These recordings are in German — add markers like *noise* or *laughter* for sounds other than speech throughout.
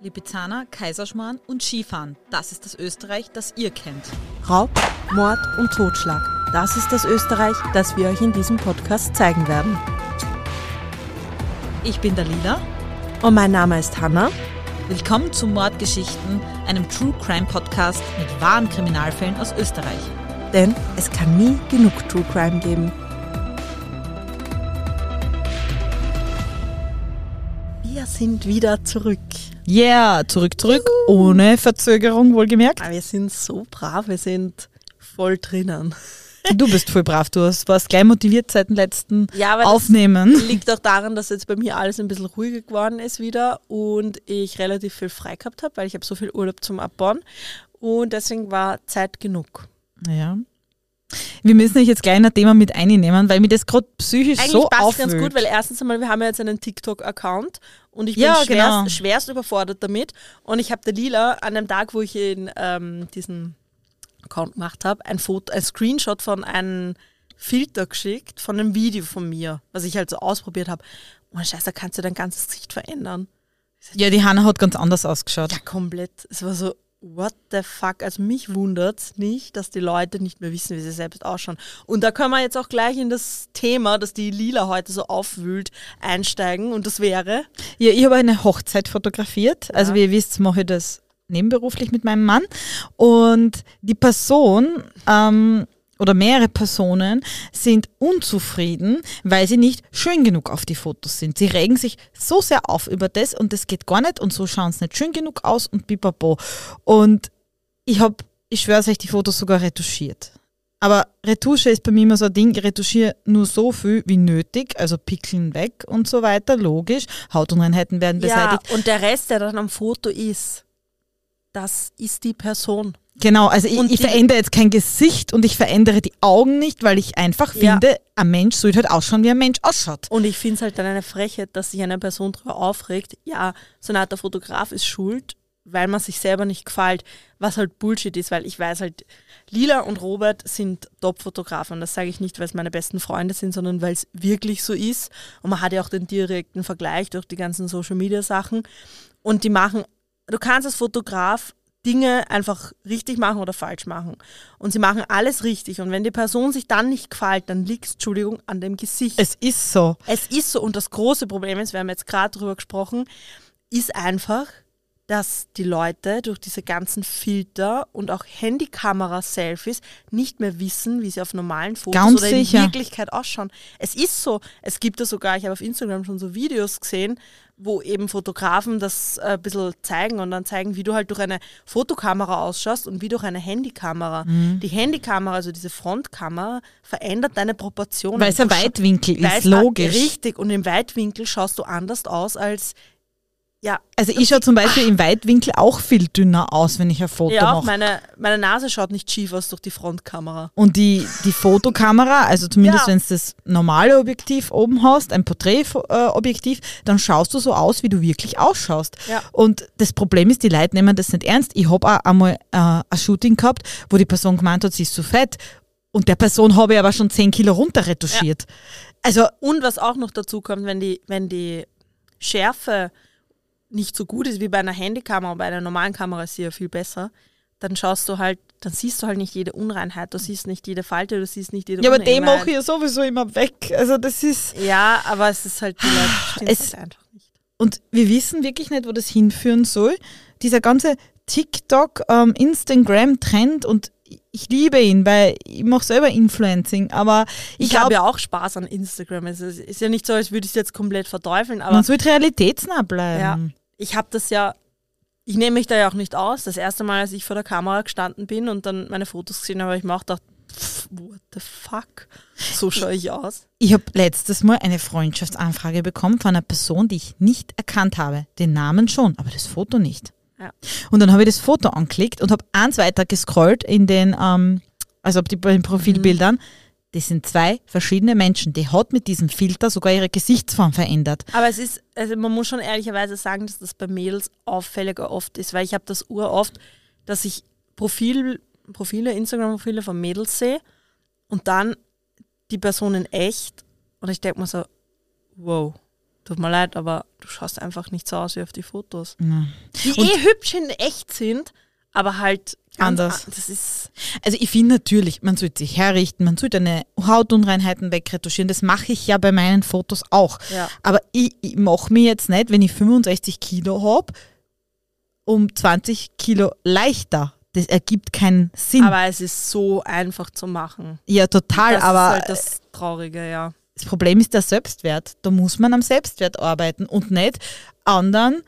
Lipizzaner, Kaiserschmarrn und Skifahren. Das ist das Österreich, das ihr kennt. Raub, Mord und Totschlag. Das ist das Österreich, das wir euch in diesem Podcast zeigen werden. Ich bin Dalila. Und mein Name ist Hanna. Willkommen zu Mordgeschichten, einem True Crime Podcast mit wahren Kriminalfällen aus Österreich. Denn es kann nie genug True Crime geben. Wir sind wieder zurück. Yeah, zurück, zurück, ohne Verzögerung wohlgemerkt. Aber wir sind so brav, wir sind voll drinnen. Du bist voll brav, du hast, warst gleich motiviert seit dem letzten Ja, aber Aufnehmen. das liegt auch daran, dass jetzt bei mir alles ein bisschen ruhiger geworden ist wieder und ich relativ viel frei gehabt habe, weil ich habe so viel Urlaub zum Abbauen und deswegen war Zeit genug. Ja. Wir müssen euch jetzt gleich in ein Thema mit einnehmen, weil mir das gerade psychisch Eigentlich so passt aufwühlt. ganz gut, weil erstens einmal, wir haben ja jetzt einen TikTok-Account und ich bin Ja, schwerst, genau. schwerst überfordert damit. Und ich habe der Lila an dem Tag, wo ich in ähm, diesen Account gemacht habe, ein Foto, ein Screenshot von einem Filter geschickt, von einem Video von mir, was ich halt so ausprobiert habe. Oh Scheiße, kannst du dein ganzes Gesicht verändern? Ja, die Hanna hat ganz anders ausgeschaut. Ja, komplett. Es war so, what the fuck? Also mich wundert nicht, dass die Leute nicht mehr wissen, wie sie selbst ausschauen. Und da können wir jetzt auch gleich in das Thema, das die Lila heute so aufwühlt, einsteigen. Und das wäre, Ja, ich habe eine Hochzeit fotografiert. Also wie ihr wisst, mache ich das nebenberuflich mit meinem Mann. Und die Person ähm, oder mehrere Personen sind unzufrieden, weil sie nicht schön genug auf die Fotos sind. Sie regen sich so sehr auf über das und das geht gar nicht und so schauen sie nicht schön genug aus und pipapo. Und ich habe, ich schwöre euch, die Fotos sogar retuschiert. Aber Retusche ist bei mir immer so ein Ding, ich retuschiere nur so viel wie nötig, also Pickeln weg und so weiter, logisch. Hautunreinheiten werden beseitigt. ja, und der Rest, der dann am Foto ist, das ist die Person. Genau, also ich, ich verändere jetzt kein Gesicht und ich verändere die Augen nicht, weil ich einfach Ja. finde, ein Mensch sollte halt ausschauen, wie ein Mensch ausschaut. Und ich finde es halt dann eine Frechheit, dass sich eine Person darüber aufregt, ja, so eine Art der Fotograf ist schuld, weil man sich selber nicht gefällt, was halt Bullshit ist, weil ich weiß halt, Lila und Robert sind Top-Fotografen. Und das sage ich nicht, weil es meine besten Freunde sind, sondern weil es wirklich so ist. Und man hat ja auch den direkten Vergleich durch die ganzen Social-Media-Sachen. Und die machen, du kannst als Fotograf Dinge einfach richtig machen oder falsch machen. Und sie machen alles richtig. Und wenn die Person sich dann nicht gefällt, dann liegt es, Entschuldigung, an dem Gesicht. Es ist so. Es ist so, und das große Problem ist, wir haben jetzt gerade drüber gesprochen, ist einfach, dass die Leute durch diese ganzen Filter und auch Handykamera-Selfies nicht mehr wissen, wie sie auf normalen Fotos Ganz oder sicher. in Wirklichkeit ausschauen. Es ist so. Es gibt ja sogar, ich habe auf Instagram schon so Videos gesehen, wo eben Fotografen das äh, ein bisschen zeigen und dann zeigen, wie du halt durch eine Fotokamera ausschaust und wie durch eine Handykamera. Mhm. Die Handykamera, also diese Frontkamera, verändert deine Proportionen. Weil es ein Weitwinkel ist, logisch. Richtig, und im Weitwinkel schaust du anders aus als, ja, Also ich schaue zum Beispiel im Weitwinkel auch viel dünner aus, wenn ich ein Foto ja mache. meine, meine Nase schaut nicht schief aus durch die Frontkamera. Und die, die Fotokamera, also zumindest Ja. wenn du das normale Objektiv oben hast, ein Porträtobjektiv, dann schaust du so aus, wie du wirklich ausschaust. Ja. Und das Problem ist, die Leute nehmen das nicht ernst. Ich habe auch einmal äh, ein Shooting gehabt, wo die Person gemeint hat, sie ist zu fett. Und der Person habe ich aber schon 10 Kilo runter retuschiert. Also Und was auch noch dazu kommt, wenn die, wenn die Schärfe nicht so gut ist wie bei einer Handykamera, bei einer normalen Kamera ist sie ja viel besser, dann schaust du halt, dann siehst du halt nicht jede Unreinheit, du siehst nicht jede Falte, du siehst nicht jede Ja, aber den mache ich ja sowieso immer weg. Also das ist. Ja, aber es ist halt, verstehen Es- es halt einfach nicht. Und wir wissen wirklich nicht, wo das hinführen soll. Dieser ganze TikTok, ähm, Instagram-Trend und ich liebe ihn, weil ich mache selber Influencing, aber ich, Ich, habe ja auch Spaß an Instagram. Es ist, ist ja nicht so, als würde ich es jetzt komplett verteufeln, aber man sollte realitätsnah bleiben. Ja. Ich habe das ja, ich nehme mich da ja auch nicht aus. Das erste Mal, als ich vor der Kamera gestanden bin und dann meine Fotos gesehen habe, ich mir auch gedacht, pff, what the fuck? So schaue ich aus. Ich habe letztes Mal eine Freundschaftsanfrage bekommen von einer Person, die ich nicht erkannt habe. Den Namen schon, aber das Foto nicht. Ja. Und dann habe ich das Foto angeklickt und habe eins weiter gescrollt in den, ähm, also bei den Profilbildern. Das sind zwei verschiedene Menschen. Die hat mit diesem Filter sogar ihre Gesichtsform verändert. Aber es ist, also man muss schon ehrlicherweise sagen, dass das bei Mädels auffälliger oft ist, weil ich habe das uroft, dass ich Profil, Profile, Instagram-Profile von Mädels sehe und dann die Person in echt und ich denke mir so, wow, tut mir leid, aber du schaust einfach nicht so aus wie auf die Fotos. Ja. Die Und- eh hübsch in echt sind, aber halt Anders. an- Das ist Also ich finde natürlich, man sollte sich herrichten, man sollte eine Hautunreinheiten wegretuschieren. Das mache ich ja bei meinen Fotos auch. ja. Aber ich, ich mache mir jetzt nicht, wenn ich 65 Kilo habe, um 20 Kilo leichter. Das ergibt keinen Sinn. Aber es ist so einfach zu machen. ja, total. das aber ist halt das Traurige, ja. das Problem ist der Selbstwert. Da muss man am Selbstwert arbeiten und nicht anderen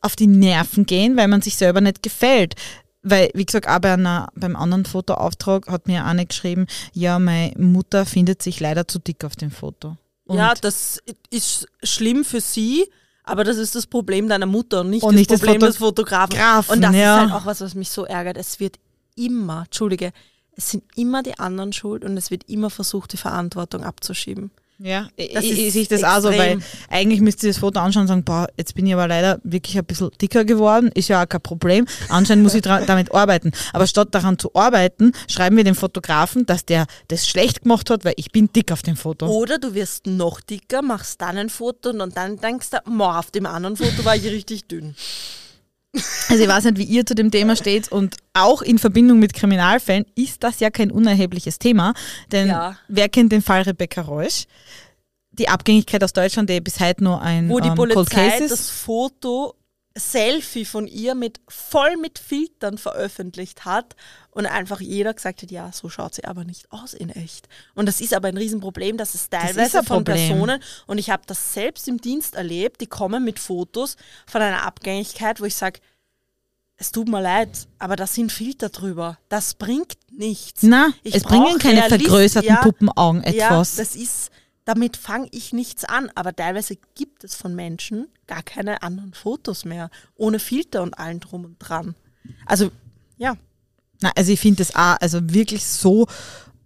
auf die Nerven gehen, weil man sich selber nicht gefällt. Weil, wie gesagt, auch bei einer, beim anderen Fotoauftrag hat mir eine geschrieben, ja, meine Mutter findet sich leider zu dick auf dem Foto. Und, ja, das ist schlimm für sie, aber das ist das Problem deiner Mutter und nicht Und das nicht Problem des Fotografen, Fotografen. Und das ja. ist halt auch was, was mich so ärgert. Es wird immer, Entschuldige, es sind immer die anderen schuld und es wird immer versucht, die Verantwortung abzuschieben. Ja, Das ich, ist ich sehe das auch so, weil extrem. eigentlich müsste ich das Foto anschauen und sagen, boah, jetzt bin ich aber leider wirklich ein bisschen dicker geworden, ist ja auch kein Problem. Anscheinend muss ich damit arbeiten. Aber statt daran zu arbeiten, schreiben wir dem Fotografen, dass der das schlecht gemacht hat, weil ich bin dick auf dem Foto. Oder du wirst noch dicker, machst dann ein Foto und dann denkst du, boah, auf dem anderen Foto war ich richtig dünn. Also ich weiß nicht, wie ihr zu dem Thema steht und auch in Verbindung mit Kriminalfällen ist das ja kein unerhebliches Thema, denn Ja. wer kennt den Fall Rebecca Reusch? Die Abgängigkeit aus Deutschland, die bis heute nur ein Wo die ähm, Polizei das Foto Selfie von ihr mit voll mit Filtern veröffentlicht hat und einfach jeder gesagt hat, ja, so schaut sie aber nicht aus in echt. Und das ist aber ein Riesenproblem, dass es teilweise ein von. Personen, und ich habe das selbst im Dienst erlebt, die kommen mit Fotos von einer Abgängigkeit, wo ich sage, es tut mir leid, aber da sind Filter drüber. Das bringt nichts. Na, Ich es bringen keine Realist- vergrößerten ja, Puppenaugen etwas. Ja, das ist, damit fange ich nichts an. Aber teilweise gibt es von Menschen gar keine anderen Fotos mehr. Ohne Filter und allen drum und dran. Also, ja. Na, also ich finde das auch also wirklich so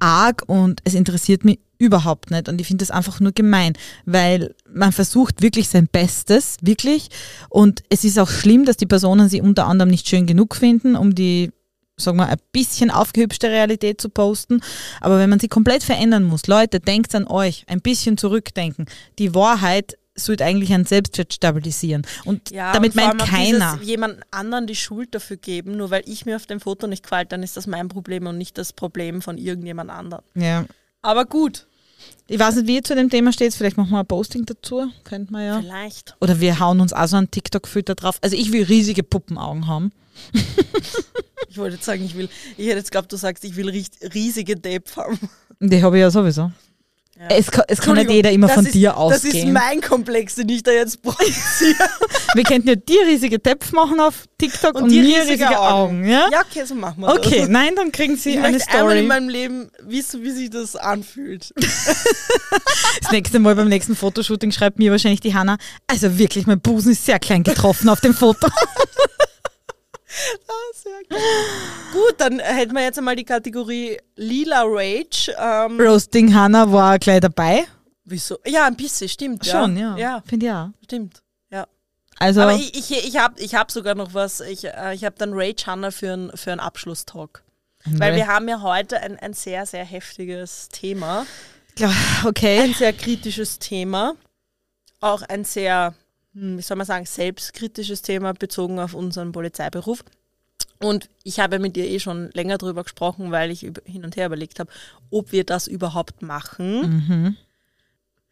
arg und es interessiert mich überhaupt nicht. Und ich finde das einfach nur gemein, weil man versucht wirklich sein Bestes, wirklich. Und es ist auch schlimm, dass die Personen sie unter anderem nicht schön genug finden, um die, sagen wir, ein bisschen aufgehübschte Realität zu posten. Aber wenn man sie komplett verändern muss, Leute, denkt an euch, ein bisschen zurückdenken. Die Wahrheit sollte eigentlich einen Selbstwert stabilisieren. Und ja damit und meint keiner. Dieses, jemand anderen die Schuld dafür geben, nur weil ich mir auf dem Foto nicht gefällt, dann ist das mein Problem und nicht das Problem von irgendjemand anderem. Ja. Aber gut, Ich weiß nicht, wie ihr zu dem Thema steht. Vielleicht machen wir ein Posting dazu. Könnte man ja. vielleicht. Oder wir hauen uns auch so einen TikTok-Filter drauf. Also ich will riesige Puppenaugen haben. *laughs* Ich wollte jetzt sagen, ich will, ich hätte jetzt geglaubt, du sagst, ich will riesige Depp haben. Die habe ich ja sowieso. Ja. Es, kann, es kann nicht jeder immer von ist, dir Das ist ausgehen. mein Komplex, den ich da jetzt projiziere. *laughs* wir könnten ja dir riesige Töpf machen auf TikTok und, Und mir riesige riesige Augen. ja? Ja, okay, so machen wir das. Okay, nein, dann kriegen sie Ich eine möchte einmal in Story. meinem Leben wissen, wie sich das anfühlt. *laughs* Das nächste Mal beim nächsten Fotoshooting schreibt mir wahrscheinlich die Hanna, also wirklich, mein Busen ist sehr klein getroffen auf dem Foto. Gut, dann hätten wir jetzt einmal die Kategorie Lila Rage. Ähm, Roasting Hanna war gleich dabei. wieso? Ja, ein bisschen, stimmt. Ja. Schon, ja. Ja, Finde ich auch. stimmt. Ja. Also, Aber ich, ich, ich habe ich hab sogar noch was. Ich, äh, ich habe dann Rage Hanna für, ein, für einen Abschlusstalk. Weil wir haben ja heute ein, ein sehr, sehr heftiges Thema. Okay. Ein sehr kritisches Thema. Auch ein sehr, wie soll man sagen, selbstkritisches Thema bezogen auf unseren Polizeiberuf. Und ich habe mit ihr eh schon länger drüber gesprochen, weil ich hin und her überlegt habe, ob wir das überhaupt machen.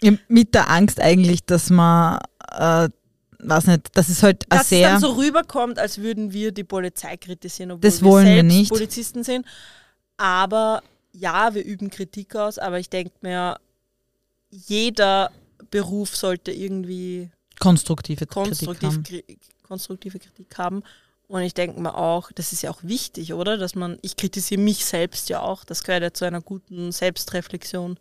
Ja, mit der Angst eigentlich, dass man, äh, weiß nicht, dass es halt ein Dass es sehr. dann so rüberkommt, als würden wir die Polizei kritisieren, obwohl Das wollen wir selbst nicht. Polizisten sind. Aber ja, wir üben Kritik aus, aber ich denke mir, jeder Beruf sollte irgendwie konstruktive Kritik konstruktiv, haben. Kri konstruktive Kritik haben. Und ich denke mir auch, das ist ja auch wichtig, oder? Dass man, ich kritisiere mich selbst ja auch. Das gehört ja zu einer guten Selbstreflexion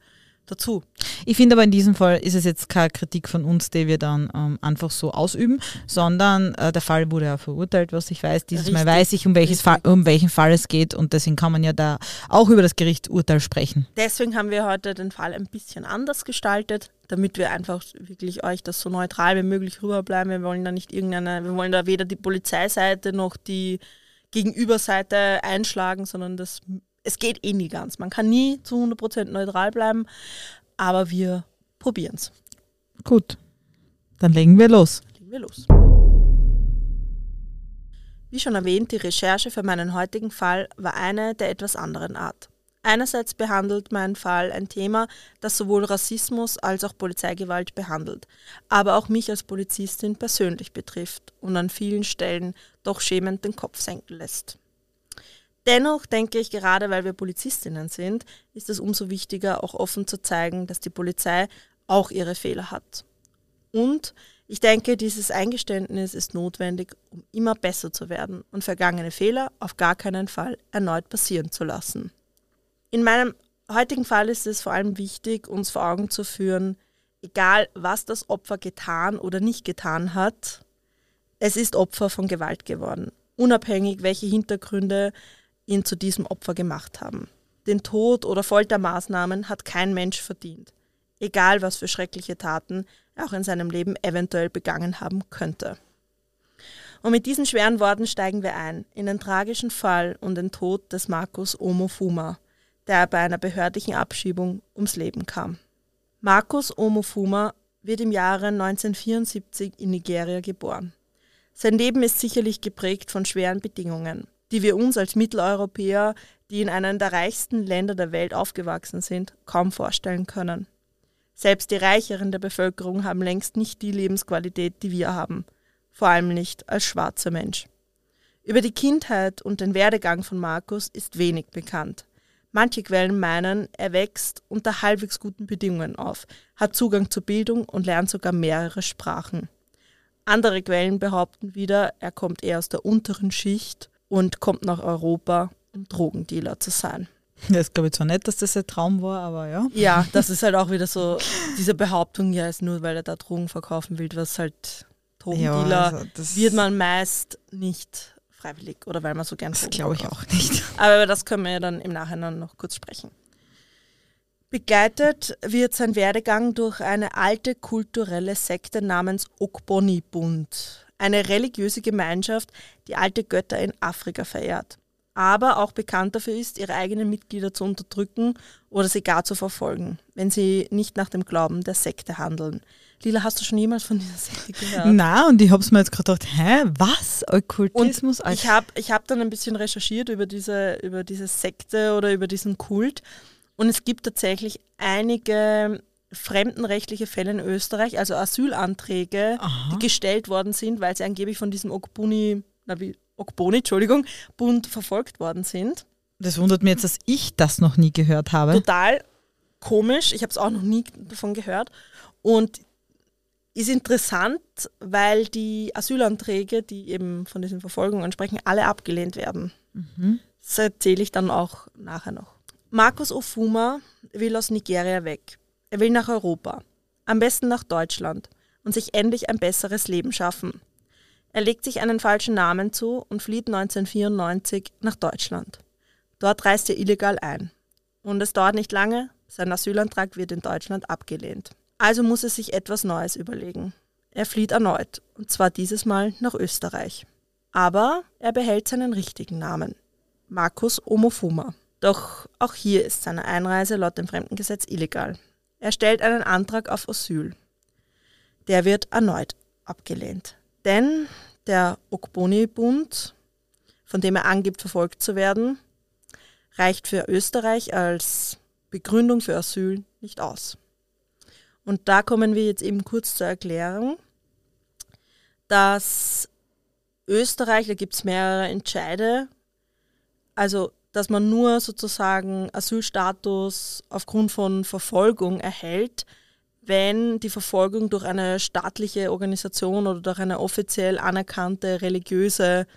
dazu. Ich finde aber in diesem Fall ist es jetzt keine Kritik von uns, die wir dann ähm, einfach so ausüben, sondern äh, der Fall wurde ja verurteilt, was ich weiß. Dieses Mal Richtig, weiß ich, um, welches. Fall, um welchen Fall es geht und deswegen kann man ja da auch über das Gerichtsurteil sprechen. Deswegen haben wir heute den Fall ein bisschen anders gestaltet, damit wir einfach wirklich euch das so neutral wie möglich rüberbleiben. Wir wollen da nicht irgendeine, wir wollen da weder die Polizeiseite noch die Gegenüberseite einschlagen, sondern das, es geht eh nie ganz. Man kann nie zu 100% neutral bleiben, aber wir probieren es. Gut. Dann legen wir los. Legen wir los. Wie schon erwähnt, die Recherche für meinen heutigen Fall war eine der etwas anderen Art. Einerseits behandelt mein Fall ein Thema, das sowohl Rassismus als auch Polizeigewalt behandelt, aber auch mich als Polizistin persönlich betrifft und an vielen Stellen doch schämend den Kopf senken lässt. Dennoch denke ich, gerade weil wir Polizistinnen sind, ist es umso wichtiger, auch offen zu zeigen, dass die Polizei auch ihre Fehler hat. Und ich denke, dieses Eingeständnis ist notwendig, um immer besser zu werden und vergangene Fehler auf gar keinen Fall erneut passieren zu lassen. In meinem heutigen Fall ist es vor allem wichtig, uns vor Augen zu führen, egal was das Opfer getan oder nicht getan hat, es ist Opfer von Gewalt geworden, unabhängig welche Hintergründe ihn zu diesem Opfer gemacht haben. Den Tod oder Foltermaßnahmen hat kein Mensch verdient, egal was für schreckliche Taten er auch in seinem Leben eventuell begangen haben könnte. Und mit diesen schweren Worten steigen wir ein in den tragischen Fall und den Tod des Markus Omofuma, der bei einer behördlichen Abschiebung ums Leben kam. Markus Omofuma wird im Jahre 1974 in Nigeria geboren. Sein Leben ist sicherlich geprägt von schweren Bedingungen die wir uns als Mitteleuropäer, die in einem der reichsten Länder der Welt aufgewachsen sind, kaum vorstellen können. Selbst die Reicheren der Bevölkerung haben längst nicht die Lebensqualität, die wir haben, vor allem nicht als schwarzer Mensch. Über die Kindheit und den Werdegang von Markus ist wenig bekannt. Manche Quellen meinen, er wächst unter halbwegs guten Bedingungen auf, hat Zugang zur Bildung und lernt sogar mehrere Sprachen. Andere Quellen behaupten wieder, er kommt eher aus der unteren Schicht und kommt nach Europa, um Drogendealer zu sein. Das ist, glaube ich, zwar nett, dass das ein Traum war, aber ja. Ja, *laughs* das ist halt auch wieder so, diese Behauptung, ja, ist nur, weil er da Drogen verkaufen will, was halt Drogendealer ja, also wird man meist nicht freiwillig oder weil man so gern Das glaube ich auch nicht. *laughs* Aber über das können wir ja dann im Nachhinein noch kurz sprechen. Begleitet wird sein Werdegang durch eine alte kulturelle Sekte namens Okboni-Bund eine religiöse Gemeinschaft, die alte Götter in Afrika verehrt, aber auch bekannt dafür ist, ihre eigenen Mitglieder zu unterdrücken oder sie gar zu verfolgen, wenn sie nicht nach dem Glauben der Sekte handeln. Lila, hast du schon jemals von dieser Sekte gehört? Na, und ich habe es mir jetzt gerade gedacht, hä, was? Okkultismus? Und ich habe ich hab dann ein bisschen recherchiert über diese, über diese Sekte oder über diesen Kult. Und es gibt tatsächlich einige fremdenrechtliche Fälle in Österreich, also Asylanträge, Aha. die gestellt worden sind, weil sie angeblich von diesem Okbuni, na wie, Okboni, Entschuldigung, Bund verfolgt worden sind. Das wundert mich jetzt, dass ich das noch nie gehört habe. Total komisch, ich habe es auch noch nie davon gehört. Und ist interessant, weil die Asylanträge, die eben von diesen Verfolgungen sprechen, alle abgelehnt werden. Mhm. Das erzähle ich dann auch nachher noch. Markus Ofuma will aus Nigeria weg. Er will nach Europa, am besten nach Deutschland und sich endlich ein besseres Leben schaffen. Er legt sich einen falschen Namen zu und flieht 1994 nach Deutschland. Dort reist er illegal ein. Und es dauert nicht lange, sein Asylantrag wird in Deutschland abgelehnt. Also muss er sich etwas Neues überlegen. Er flieht erneut, und zwar dieses Mal nach Österreich. Aber er behält seinen richtigen Namen, Markus Omofuma. Doch auch hier ist seine Einreise laut dem Fremdengesetz illegal. Er stellt einen Antrag auf Asyl. Der wird erneut abgelehnt. Denn der Okboni-Bund, von dem er angibt, verfolgt zu werden, reicht für Österreich als Begründung für Asyl nicht aus. Und da kommen wir jetzt eben kurz zur Erklärung, dass Österreich, da gibt es mehrere Entscheide, also dass man nur sozusagen Asylstatus aufgrund von Verfolgung erhält, wenn die Verfolgung durch eine staatliche Organisation oder durch eine offiziell anerkannte religiöse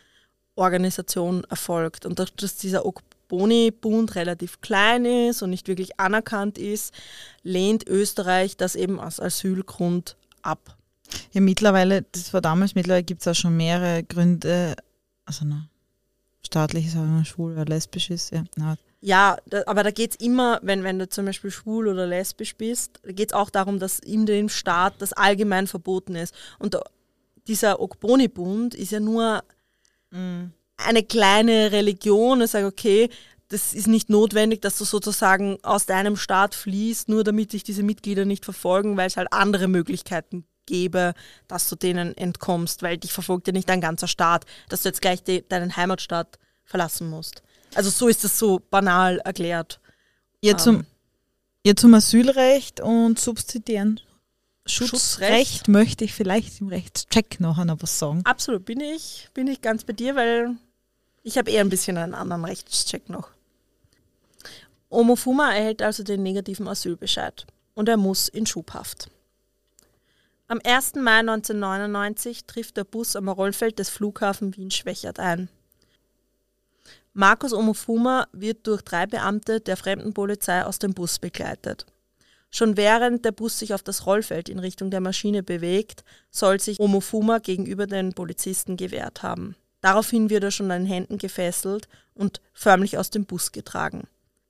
Organisation erfolgt. Und dass dieser Okboni-Bund relativ klein ist und nicht wirklich anerkannt ist, lehnt Österreich das eben als Asylgrund ab. Ja, mittlerweile, das war damals, mittlerweile gibt es auch schon mehrere Gründe, also na, staatlich ist, man schwul oder lesbisch ist. Ja, Na. ja da, aber da geht es immer, wenn, wenn du zum Beispiel schwul oder lesbisch bist, da geht es auch darum, dass in dem Staat das allgemein verboten ist. Und dieser Okboni-Bund ist ja nur mhm. eine kleine Religion. Ich sage, okay, das ist nicht notwendig, dass du sozusagen aus deinem Staat fließt, nur damit dich diese Mitglieder nicht verfolgen, weil es halt andere Möglichkeiten gäbe, dass du denen entkommst, weil dich verfolgt ja nicht dein ganzer Staat, dass du jetzt gleich de deinen Heimatstaat verlassen musst. Also so ist es so banal erklärt. Ihr zum, Ähm. ihr zum Asylrecht und subsidiären Schutzrecht, Schutzrecht. möchte ich vielleicht im Rechtscheck noch noch was sagen. Absolut, bin ich, bin ich ganz bei dir, weil ich habe eher ein bisschen einen anderen Rechtscheck noch. Omofuma erhält also den negativen Asylbescheid und er muss in Schubhaft. Am 1. Mai 1999 trifft der Bus am Rollfeld des Flughafen Wien-Schwächert ein. Markus Omofuma wird durch drei Beamte der Fremdenpolizei aus dem Bus begleitet. Schon während der Bus sich auf das Rollfeld in Richtung der Maschine bewegt, soll sich Omofuma gegenüber den Polizisten gewehrt haben. Daraufhin wird er schon an den Händen gefesselt und förmlich aus dem Bus getragen.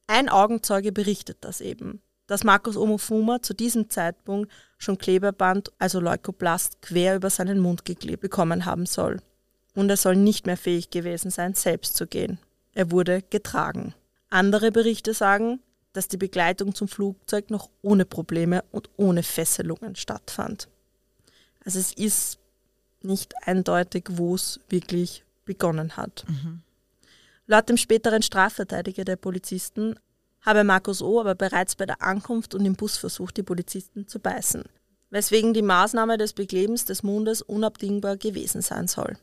Ein Augenzeuge berichtet das eben, dass Markus Omofuma zu diesem Zeitpunkt schon Klebeband, also Leukoplast, quer über seinen Mund geklebt bekommen haben soll. Und er soll nicht mehr fähig gewesen sein, selbst zu gehen. Er wurde getragen. Andere Berichte sagen, dass die Begleitung zum Flugzeug noch ohne Probleme und ohne Fesselungen stattfand. Also es ist nicht eindeutig, wo es wirklich begonnen hat. Laut dem späteren Strafverteidiger der Polizisten habe Markus O. aber bereits bei der Ankunft und im Bus versucht, die Polizisten zu beißen, weswegen die Maßnahme des Beklebens des Mundes unabdingbar gewesen sein soll.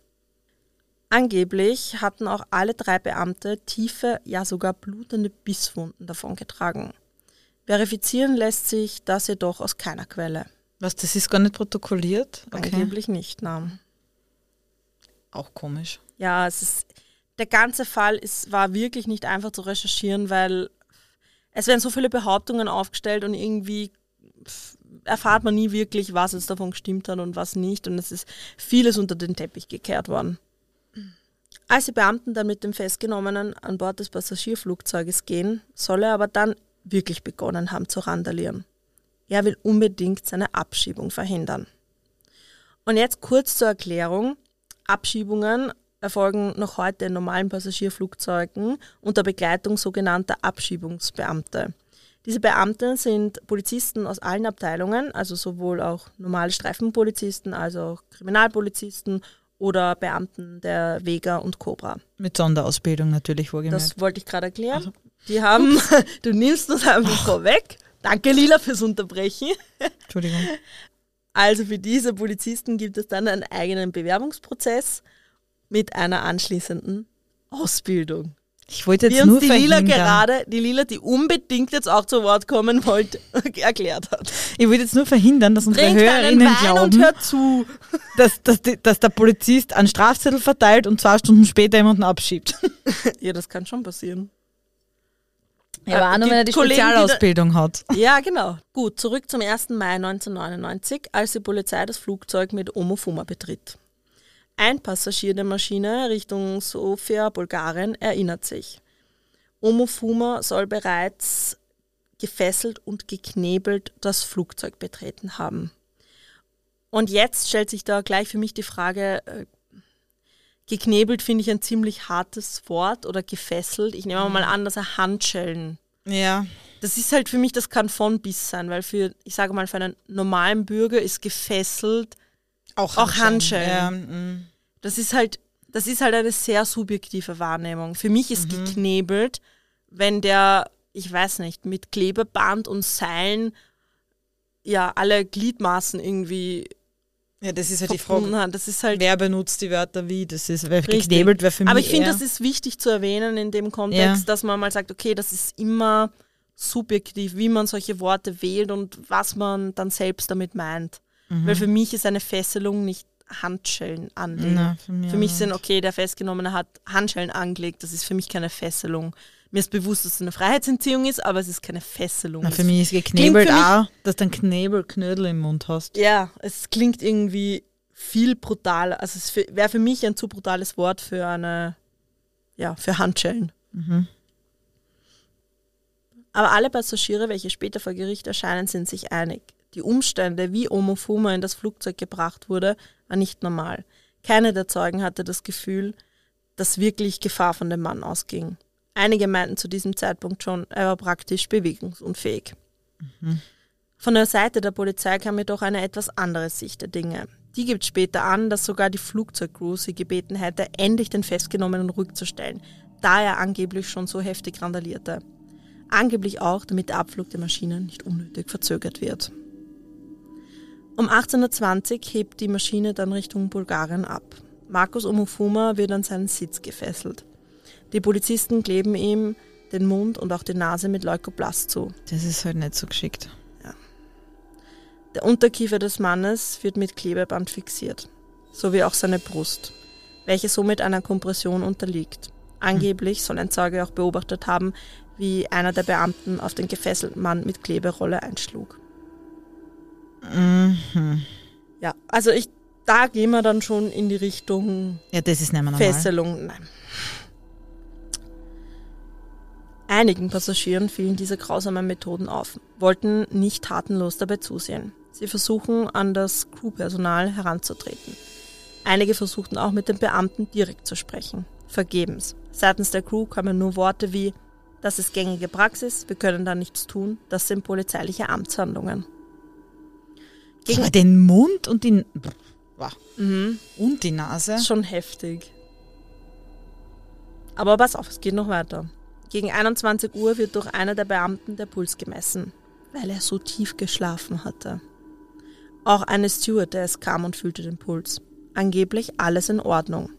Angeblich hatten auch alle drei Beamte tiefe, ja sogar blutende Bisswunden davongetragen. Verifizieren lässt sich das jedoch aus keiner Quelle. Was, das ist gar nicht protokolliert? Okay. Angeblich nicht, nein. Auch komisch. Ja, es ist, der ganze Fall ist, war wirklich nicht einfach zu recherchieren, weil es werden so viele Behauptungen aufgestellt und irgendwie erfahrt man nie wirklich, was jetzt davon gestimmt hat und was nicht. Und es ist vieles unter den Teppich gekehrt worden. Als die Beamten dann mit dem Festgenommenen an Bord des Passagierflugzeuges gehen, soll er aber dann wirklich begonnen haben zu randalieren. Er will unbedingt seine Abschiebung verhindern. Und jetzt kurz zur Erklärung. Abschiebungen erfolgen noch heute in normalen Passagierflugzeugen unter Begleitung sogenannter Abschiebungsbeamte. Diese Beamte sind Polizisten aus allen Abteilungen, also sowohl auch normale Streifenpolizisten als auch Kriminalpolizisten oder Beamten der Vega und Cobra. Mit Sonderausbildung natürlich wohlgemerkt. Das wollte ich gerade erklären. Die haben, *laughs* du nimmst das einfach vorweg. Danke Lila fürs Unterbrechen. *laughs* Entschuldigung. Also für diese Polizisten gibt es dann einen eigenen Bewerbungsprozess mit einer anschließenden Ausbildung. Ich wollte jetzt Wie nur uns die Lila verhindern. gerade, die Lila, die unbedingt jetzt auch zu Wort kommen wollte, *laughs* erklärt hat. Ich wollte jetzt nur verhindern, dass unsere Trink deinen Hörerinnen Wein und glauben, hör zu. *laughs* dass, dass, die, dass der Polizist einen Strafzettel verteilt und zwei Stunden später jemanden abschiebt. *laughs* Ja, das kann schon passieren. Ja, aber auch nur, die wenn er die Kollegen, die da- Spezialausbildung hat. Ja, genau. Gut, zurück zum 1. Mai 1999, als die Polizei das Flugzeug mit Omofuma betritt. Ein Passagier der Maschine Richtung Sofia, Bulgarien, erinnert sich. Omofuma soll bereits gefesselt und geknebelt das Flugzeug betreten haben. Und jetzt stellt sich da gleich für mich die Frage, äh, geknebelt finde ich ein ziemlich hartes Wort oder gefesselt. Ich nehme mal an, dass er Handschellen Ja. das ist halt für mich, das kann von bis sein, weil für, ich sage mal, für einen normalen Bürger ist gefesselt, Auch Auch Handschellen. Ja, mm. das ist halt, das ist halt eine sehr subjektive Wahrnehmung. Für mich ist geknebelt, wenn der, ich weiß nicht, mit Klebeband und Seilen ja alle Gliedmaßen irgendwie ja, das ist halt die Frage. hat. Das ist halt Wer benutzt die Wörter wie? Das ist, Richtig. geknebelt wäre für mich Aber ich finde, das ist wichtig zu erwähnen in dem Kontext, Ja. dass man mal sagt, okay, das ist immer subjektiv, wie man solche Worte wählt und was man dann selbst damit meint. Mhm. Weil für mich ist eine Fesselung nicht Handschellen anlegen. Na, für mich für mich sind, okay, der Festgenommene hat Handschellen angelegt, das ist für mich keine Fesselung. Mir ist bewusst, dass es eine Freiheitsentziehung ist, aber es ist keine Fesselung. Na, für mich ist geknebelt auch, dass du einen Knebelknödel im Mund hast. Ja, es klingt irgendwie viel brutaler. Also es wäre für mich ein zu brutales Wort für eine, ja, für Handschellen. Mhm. Aber alle Passagiere, welche später vor Gericht erscheinen, sind sich einig. Die Umstände, wie Omofuma in das Flugzeug gebracht wurde, war nicht normal. Keine der Zeugen hatte das Gefühl, dass wirklich Gefahr von dem Mann ausging. Einige meinten zu diesem Zeitpunkt schon, er war praktisch bewegungsunfähig. Von der Seite der Polizei kam jedoch eine etwas andere Sicht der Dinge. Die gibt später an, dass sogar die Flugzeugcrew sie gebeten hätte, endlich den Festgenommenen rückzustellen, da er angeblich schon so heftig randalierte. Angeblich auch, damit der Abflug der Maschine nicht unnötig verzögert wird. Um 1820 hebt die Maschine dann Richtung Bulgarien ab. Markus Omofuma wird an seinen Sitz gefesselt. Die Polizisten kleben ihm den Mund und auch die Nase mit Leukoplast zu. Das ist halt nicht so geschickt. Der Unterkiefer des Mannes wird mit Klebeband fixiert, sowie auch seine Brust, welche somit einer Kompression unterliegt. Angeblich soll ein Zeuge auch beobachtet haben, wie einer der Beamten auf den gefesselten Mann mit Kleberolle einschlug. Mhm. Ja, also ich, da gehen wir dann schon in die Richtung Ja, das ist nicht mehr normal. Fesselung. Nein. Einigen Passagieren fielen diese grausamen Methoden auf, wollten nicht tatenlos dabei zusehen. Sie versuchen, an das Crewpersonal heranzutreten. Einige versuchten auch mit den Beamten direkt zu sprechen. Vergebens. Seitens der Crew kamen nur Worte wie das ist gängige Praxis, wir können da nichts tun, das sind polizeiliche Amtshandlungen. Gegen Aber den Mund und die, Boah. mhm. und die Nase. Schon heftig. Aber pass auf, es geht noch weiter. Gegen 21 Uhr wird durch einer der Beamten der Puls gemessen, weil er so tief geschlafen hatte. Auch eine Stewardess kam und fühlte den Puls. Angeblich alles in Ordnung.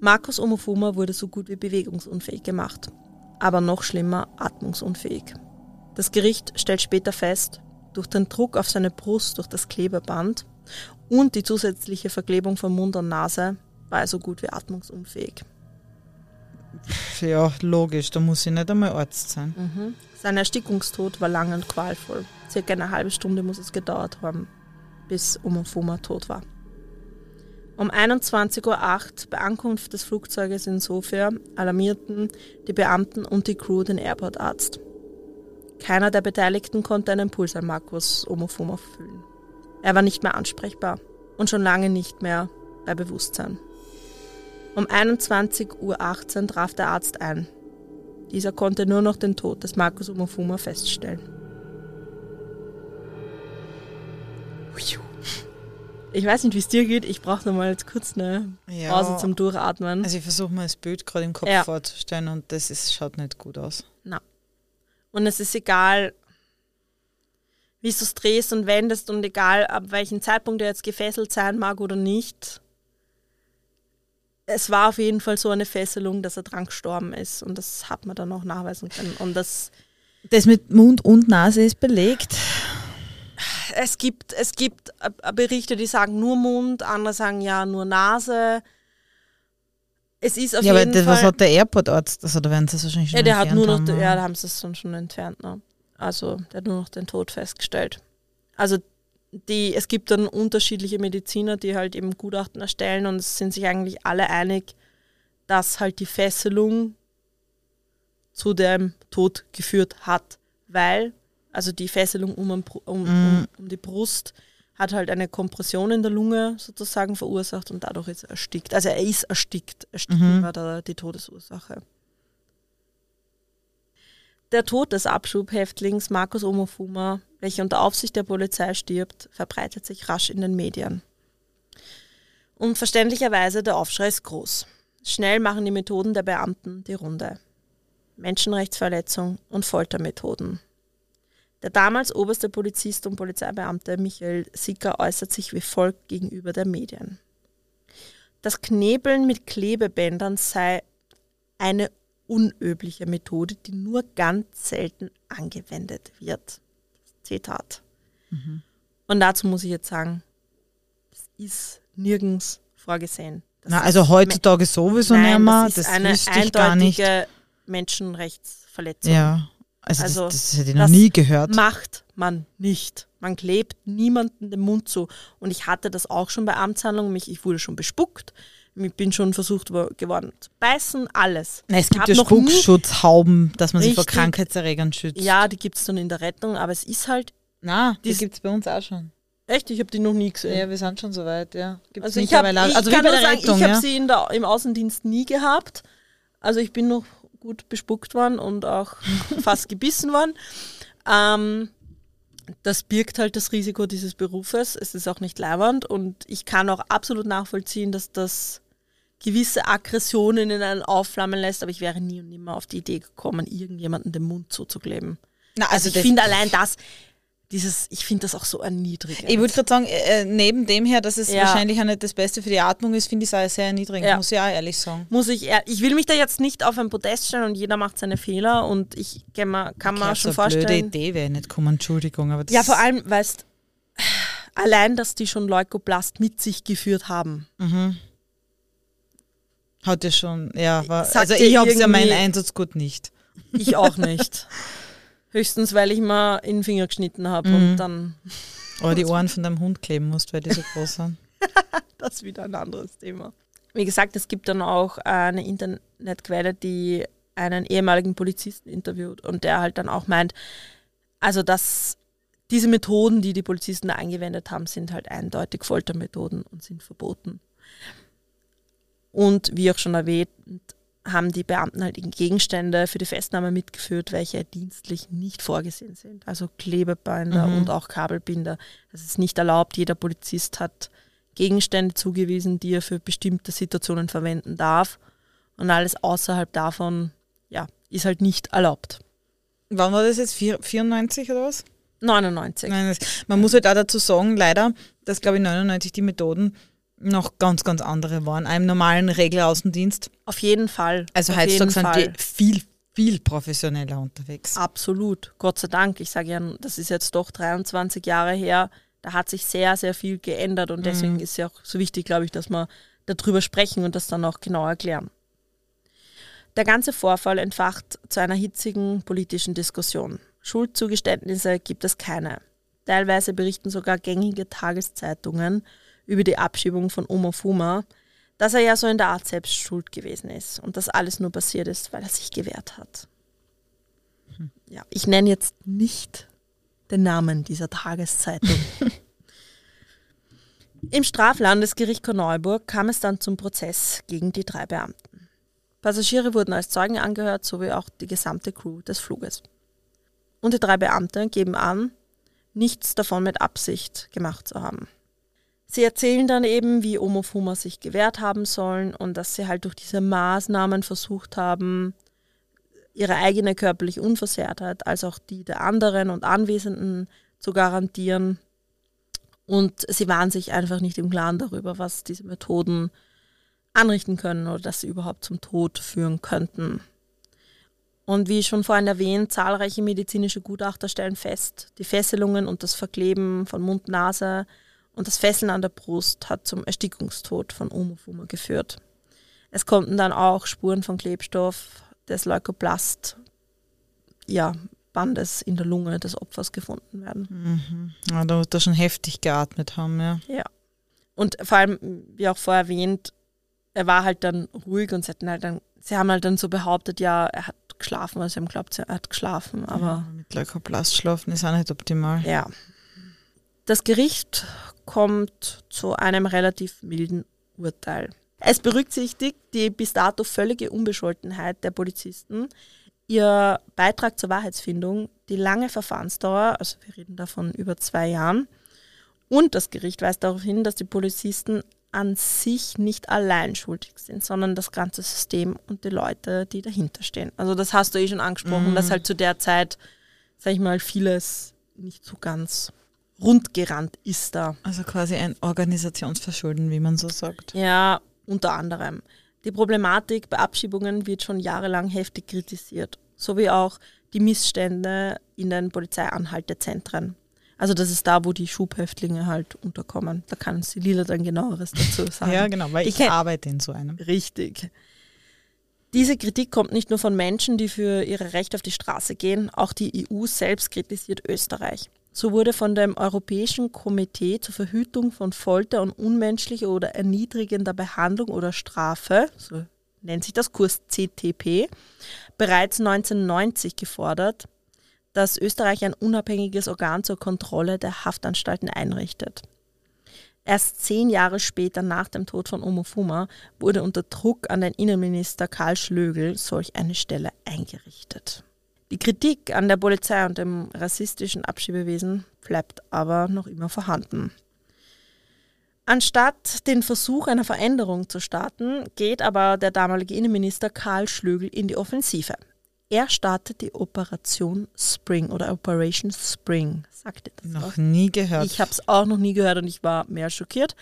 Markus Omofuma wurde so gut wie bewegungsunfähig gemacht, aber noch schlimmer atmungsunfähig. Das Gericht stellt später fest, durch den Druck auf seine Brust durch das Klebeband und die zusätzliche Verklebung von Mund und Nase war er so gut wie atmungsunfähig. Ja, logisch, da muss ich nicht einmal Arzt sein. Sein Erstickungstod war lang und qualvoll. Circa eine halbe Stunde muss es gedauert haben, bis Omofuma tot war. Um 21.08 Uhr bei Ankunft des Flugzeuges in Sofia alarmierten die Beamten und die Crew den Airportarzt. Keiner der Beteiligten konnte einen Puls an Markus Omofuma fühlen. Er war nicht mehr ansprechbar und schon lange nicht mehr bei Bewusstsein. Um 21.18 Uhr traf der Arzt ein. Dieser konnte nur noch den Tod des Markus Omofuma feststellen. Ich weiß nicht, wie es dir geht. Ich brauche noch mal jetzt kurz eine Ja. Pause zum Durchatmen. Also ich versuche mir das Bild gerade im Kopf Ja. vorzustellen und das ist, schaut nicht gut aus. Und es ist egal, wie du es drehst und wendest und egal, ab welchem Zeitpunkt er jetzt gefesselt sein mag oder nicht. Es war auf jeden Fall so eine Fesselung, dass er dran gestorben ist. Und das hat man dann auch nachweisen können. Und das, Das mit Mund und Nase ist belegt. es gibt, es gibt Berichte, die sagen nur Mund, andere sagen ja nur Nase. Es ist auf ja, aber jeden das, Fall. was hat der Airport-Arzt? Also da werden sie es wahrscheinlich schon Ja, der hat nur noch, haben, ja, da haben sie es dann schon entfernt. Ne? Also der hat nur noch den Tod festgestellt. Also die, es gibt dann unterschiedliche Mediziner, die halt eben Gutachten erstellen und es sind sich eigentlich alle einig, dass halt die Fesselung zu dem Tod geführt hat, weil also die Fesselung um, um, um, um die Brust hat halt eine Kompression in der Lunge sozusagen verursacht und dadurch ist er erstickt. Also er ist erstickt. Ersticken Mhm. war da die Todesursache. Der Tod des Abschubhäftlings Markus Omofuma, welcher unter Aufsicht der Polizei stirbt, verbreitet sich rasch in den Medien. Und verständlicherweise der Aufschrei ist groß. Schnell machen die Methoden der Beamten die Runde. Menschenrechtsverletzung und Foltermethoden. Der damals oberste Polizist und Polizeibeamte Michael Sicker äußert sich wie folgt gegenüber der Medien. Das Knebeln mit Klebebändern sei eine unübliche Methode, die nur ganz selten angewendet wird. Zitat. Und dazu muss ich jetzt sagen, das ist nirgends vorgesehen. Das Na, also heutzutage sowieso Nein, nicht mehr. das Das, ist eine gar nicht. eindeutige Menschenrechtsverletzung. Ja, also, Also, das, das hätte ich noch das nie gehört. Macht man nicht. Man klebt niemanden den Mund zu. Und ich hatte das auch schon bei Amtshandlungen. Mich, ich wurde schon bespuckt. Ich bin schon versucht wo- geworden zu beißen, alles. Na, es gibt hab ja Spuckschutzhauben, dass man sich vor. Krankheitserregern schützt. Ja, die gibt es dann in der Rettung, aber es ist halt Na, die gibt es bei uns auch schon. echt, ich habe die noch nie gesehen. Ja, wir sind schon so weit, ja. Gibt's also ich ich also kann bei nur der sagen, Rettung, ich habe ja. sie der, im Außendienst nie gehabt. Also ich bin noch gut bespuckt worden und auch fast gebissen worden. Ähm, das birgt halt das Risiko dieses Berufes. Es ist auch nicht leibernd und ich kann auch absolut nachvollziehen, dass das gewisse Aggressionen in einen aufflammen lässt, aber ich wäre nie und nimmer auf die Idee gekommen, irgendjemanden den Mund zuzukleben. Na, also, also ich finde allein das, dieses, ich finde das auch so erniedrigend. Ich würde gerade sagen, äh, äh, neben dem her, dass es ja. wahrscheinlich auch nicht das Beste für die Atmung ist, finde ich es auch sehr erniedrigend, ja. muss ich auch ehrlich sagen. Muss ich, ich will mich da jetzt nicht auf ein Podest stellen und jeder macht seine Fehler und ich kann mir, kann okay, schon so vorstellen. Blöde Idee wäre nicht kommen, Entschuldigung. Aber ja, vor allem, weißt allein, dass die schon Leukoplast mit sich geführt haben. Mhm. Hat ja schon, ja, war, also ich habe es ja meinen Einsatz gut nicht. Ich auch nicht. *laughs* Höchstens, weil ich mal in den Finger geschnitten habe mhm. und dann. Oder die *laughs* Ohren von deinem Hund kleben musst, weil die so groß sind. *laughs* das ist wieder ein anderes Thema. Wie gesagt, es gibt dann auch eine Internetquelle, die einen ehemaligen Polizisten interviewt und der halt dann auch meint, also dass diese Methoden, die die Polizisten da angewendet haben, sind halt eindeutig Foltermethoden und sind verboten. Und wie auch schon erwähnt, haben die Beamten halt Gegenstände für die Festnahme mitgeführt, welche dienstlich nicht vorgesehen sind. Also Klebebinder mhm. und auch Kabelbinder. Das ist nicht erlaubt. Jeder Polizist hat Gegenstände zugewiesen, die er für bestimmte Situationen verwenden darf. Und alles außerhalb davon, ja, ist halt nicht erlaubt. Wann war das jetzt? 94 oder was? 99. Man muss halt auch dazu sagen, leider, dass, glaube ich, 99 die Methoden noch ganz, ganz andere waren. Einem normalen Regelaußendienst. Auf jeden Fall. Also heutzutage sind die viel, viel professioneller unterwegs. Absolut. Gott sei Dank. Ich sage ja, das ist jetzt doch 23 Jahre her. Da hat sich sehr, sehr viel geändert und deswegen mhm. ist es ja auch so wichtig, glaube ich, dass wir darüber sprechen und das dann auch genau erklären. Der ganze Vorfall entfacht zu einer hitzigen politischen Diskussion. Schuldzugeständnisse gibt es keine. Teilweise berichten sogar gängige Tageszeitungen über die Abschiebung von Oma Fuma, dass er ja so in der Art selbst schuld gewesen ist und dass alles nur passiert ist, weil er sich gewehrt hat. Hm. Ja, ich nenne jetzt nicht den Namen dieser Tageszeitung. *laughs* Im Straflandesgericht Korneuburg kam es dann zum Prozess gegen die drei Beamten. Passagiere wurden als Zeugen angehört, sowie auch die gesamte Crew des Fluges. Und die drei Beamte geben an, nichts davon mit Absicht gemacht zu haben. Sie erzählen dann eben, wie Omofuma sich gewehrt haben sollen und dass sie halt durch diese Maßnahmen versucht haben, ihre eigene körperliche Unversehrtheit als auch die der anderen und Anwesenden zu garantieren. Und sie waren sich einfach nicht im Klaren darüber, was diese Methoden anrichten können oder dass sie überhaupt zum Tod führen könnten. Und wie schon vorhin erwähnt, zahlreiche medizinische Gutachter stellen fest, die Fesselungen und das Verkleben von Mund, Nase, und das Fesseln an der Brust hat zum Erstickungstod von Omofuma geführt. Es konnten dann auch Spuren von Klebstoff des Leukoplast ja, Bandes in der Lunge des Opfers gefunden werden. Mhm. Ja, da muss er schon heftig geatmet haben, ja. Ja. Und vor allem, wie auch vorher erwähnt, er war halt dann ruhig und sie, halt dann, sie haben halt dann so behauptet, ja, er hat geschlafen, also sie haben geglaubt, er hat geschlafen, aber. Ja, mit Leukoplast schlafen ist auch nicht optimal. Ja. Das Gericht kommt zu einem relativ milden Urteil. Es berücksichtigt die bis dato völlige Unbescholtenheit der Polizisten, ihr Beitrag zur Wahrheitsfindung, die lange Verfahrensdauer, also wir reden davon über zwei Jahren, und das Gericht weist darauf hin, dass die Polizisten an sich nicht allein schuldig sind, sondern das ganze System und die Leute, die dahinter stehen. Also das hast du eh schon angesprochen, mhm. dass halt zu der Zeit, sag ich mal, vieles nicht so ganz rundgerannt ist da. Also quasi ein Organisationsverschulden, wie man so sagt. Ja, unter anderem. Die Problematik bei Abschiebungen wird schon jahrelang heftig kritisiert, sowie auch die Missstände in den Polizeianhaltezentren. Also das ist da, wo die Schubhäftlinge halt unterkommen. Da kann sie Lila dann genaueres dazu *laughs* sagen. ja, genau, weil ich, ich arbeite in so einem. Richtig. Diese Kritik kommt nicht nur von Menschen, die für ihre Rechte auf die Straße gehen, auch die EU selbst kritisiert Österreich. So wurde von dem Europäischen Komitee zur Verhütung von Folter und unmenschlicher oder erniedrigender Behandlung oder Strafe, so nennt sich das Kurs CTP, bereits 1990 gefordert, dass Österreich ein unabhängiges Organ zur Kontrolle der Haftanstalten einrichtet. Erst zehn Jahre später nach dem Tod von Omofuma wurde unter Druck an den Innenminister Karl Schlögel solch eine Stelle eingerichtet. Die Kritik an der Polizei und dem rassistischen Abschiebewesen bleibt aber noch immer vorhanden. Anstatt den Versuch einer Veränderung zu starten, geht aber der damalige Innenminister Karl Schlögl in die Offensive. Er startet die Operation Spring oder Operation Spring. Sagt ihr das? Noch was? nie gehört. Ich habe es auch noch nie gehört und ich war mehr schockiert.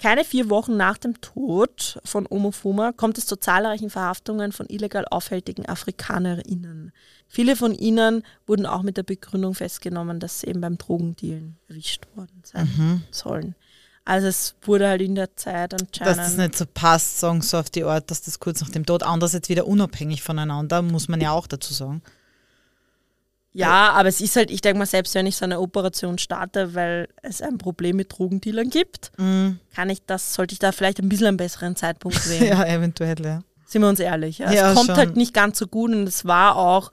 Keine vier Wochen nach dem Tod von Omofuma kommt es zu zahlreichen Verhaftungen von illegal aufhältigen AfrikanerInnen. Viele von ihnen wurden auch mit der Begründung festgenommen, dass sie eben beim Drogendealen erwischt worden sein Mhm. sollen. Also es wurde halt in der Zeit Dass anscheinend. das nicht so passt, sagen so auf die Art, dass das kurz nach dem Tod, andererseits wieder unabhängig voneinander, muss man ja auch dazu sagen. Ja, aber es ist halt, ich denke mal, selbst wenn ich so eine Operation starte, weil es ein Problem mit Drogendealern gibt, Mhm. kann ich das, sollte ich da vielleicht ein bisschen einen besseren Zeitpunkt *laughs* wählen. Ja, eventuell, ja. Sind wir uns ehrlich. Ja? Ja, es kommt schon. halt nicht ganz so gut und es war auch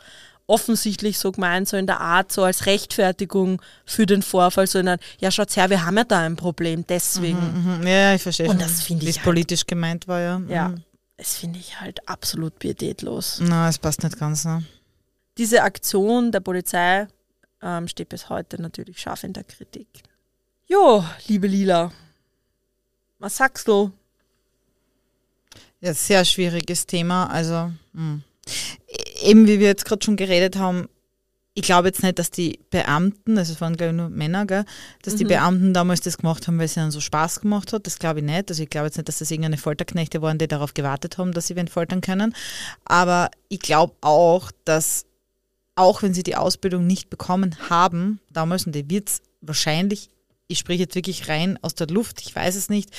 offensichtlich so gemeint, so in der Art, so als Rechtfertigung für den Vorfall, so in der, ja schaut her, wir haben ja da ein Problem, deswegen. Mhm. Ja, ich verstehe Und das finde wie ich es halt- politisch gemeint war, ja. Ja, Mhm. das finde ich halt absolut pietätlos. Na, es passt nicht ganz, ne? Diese Aktion der Polizei ähm, steht bis heute natürlich scharf in der Kritik. Jo, liebe Lila, was sagst du? Ja, sehr schwieriges Thema. Also, mh. eben wie wir jetzt gerade schon geredet haben, ich glaube jetzt nicht, dass die Beamten, also es waren glaube ich nur Männer, gell, dass die Mhm. Beamten damals das gemacht haben, weil es ihnen so Spaß gemacht hat. Das glaube ich nicht. Also ich glaube jetzt nicht, dass das irgendeine Folterknechte waren, die darauf gewartet haben, dass sie wen foltern können. Aber ich glaube auch, dass auch wenn sie die Ausbildung nicht bekommen haben, damals, und die wird es wahrscheinlich, ich spreche jetzt wirklich rein aus der Luft, ich weiß es nicht,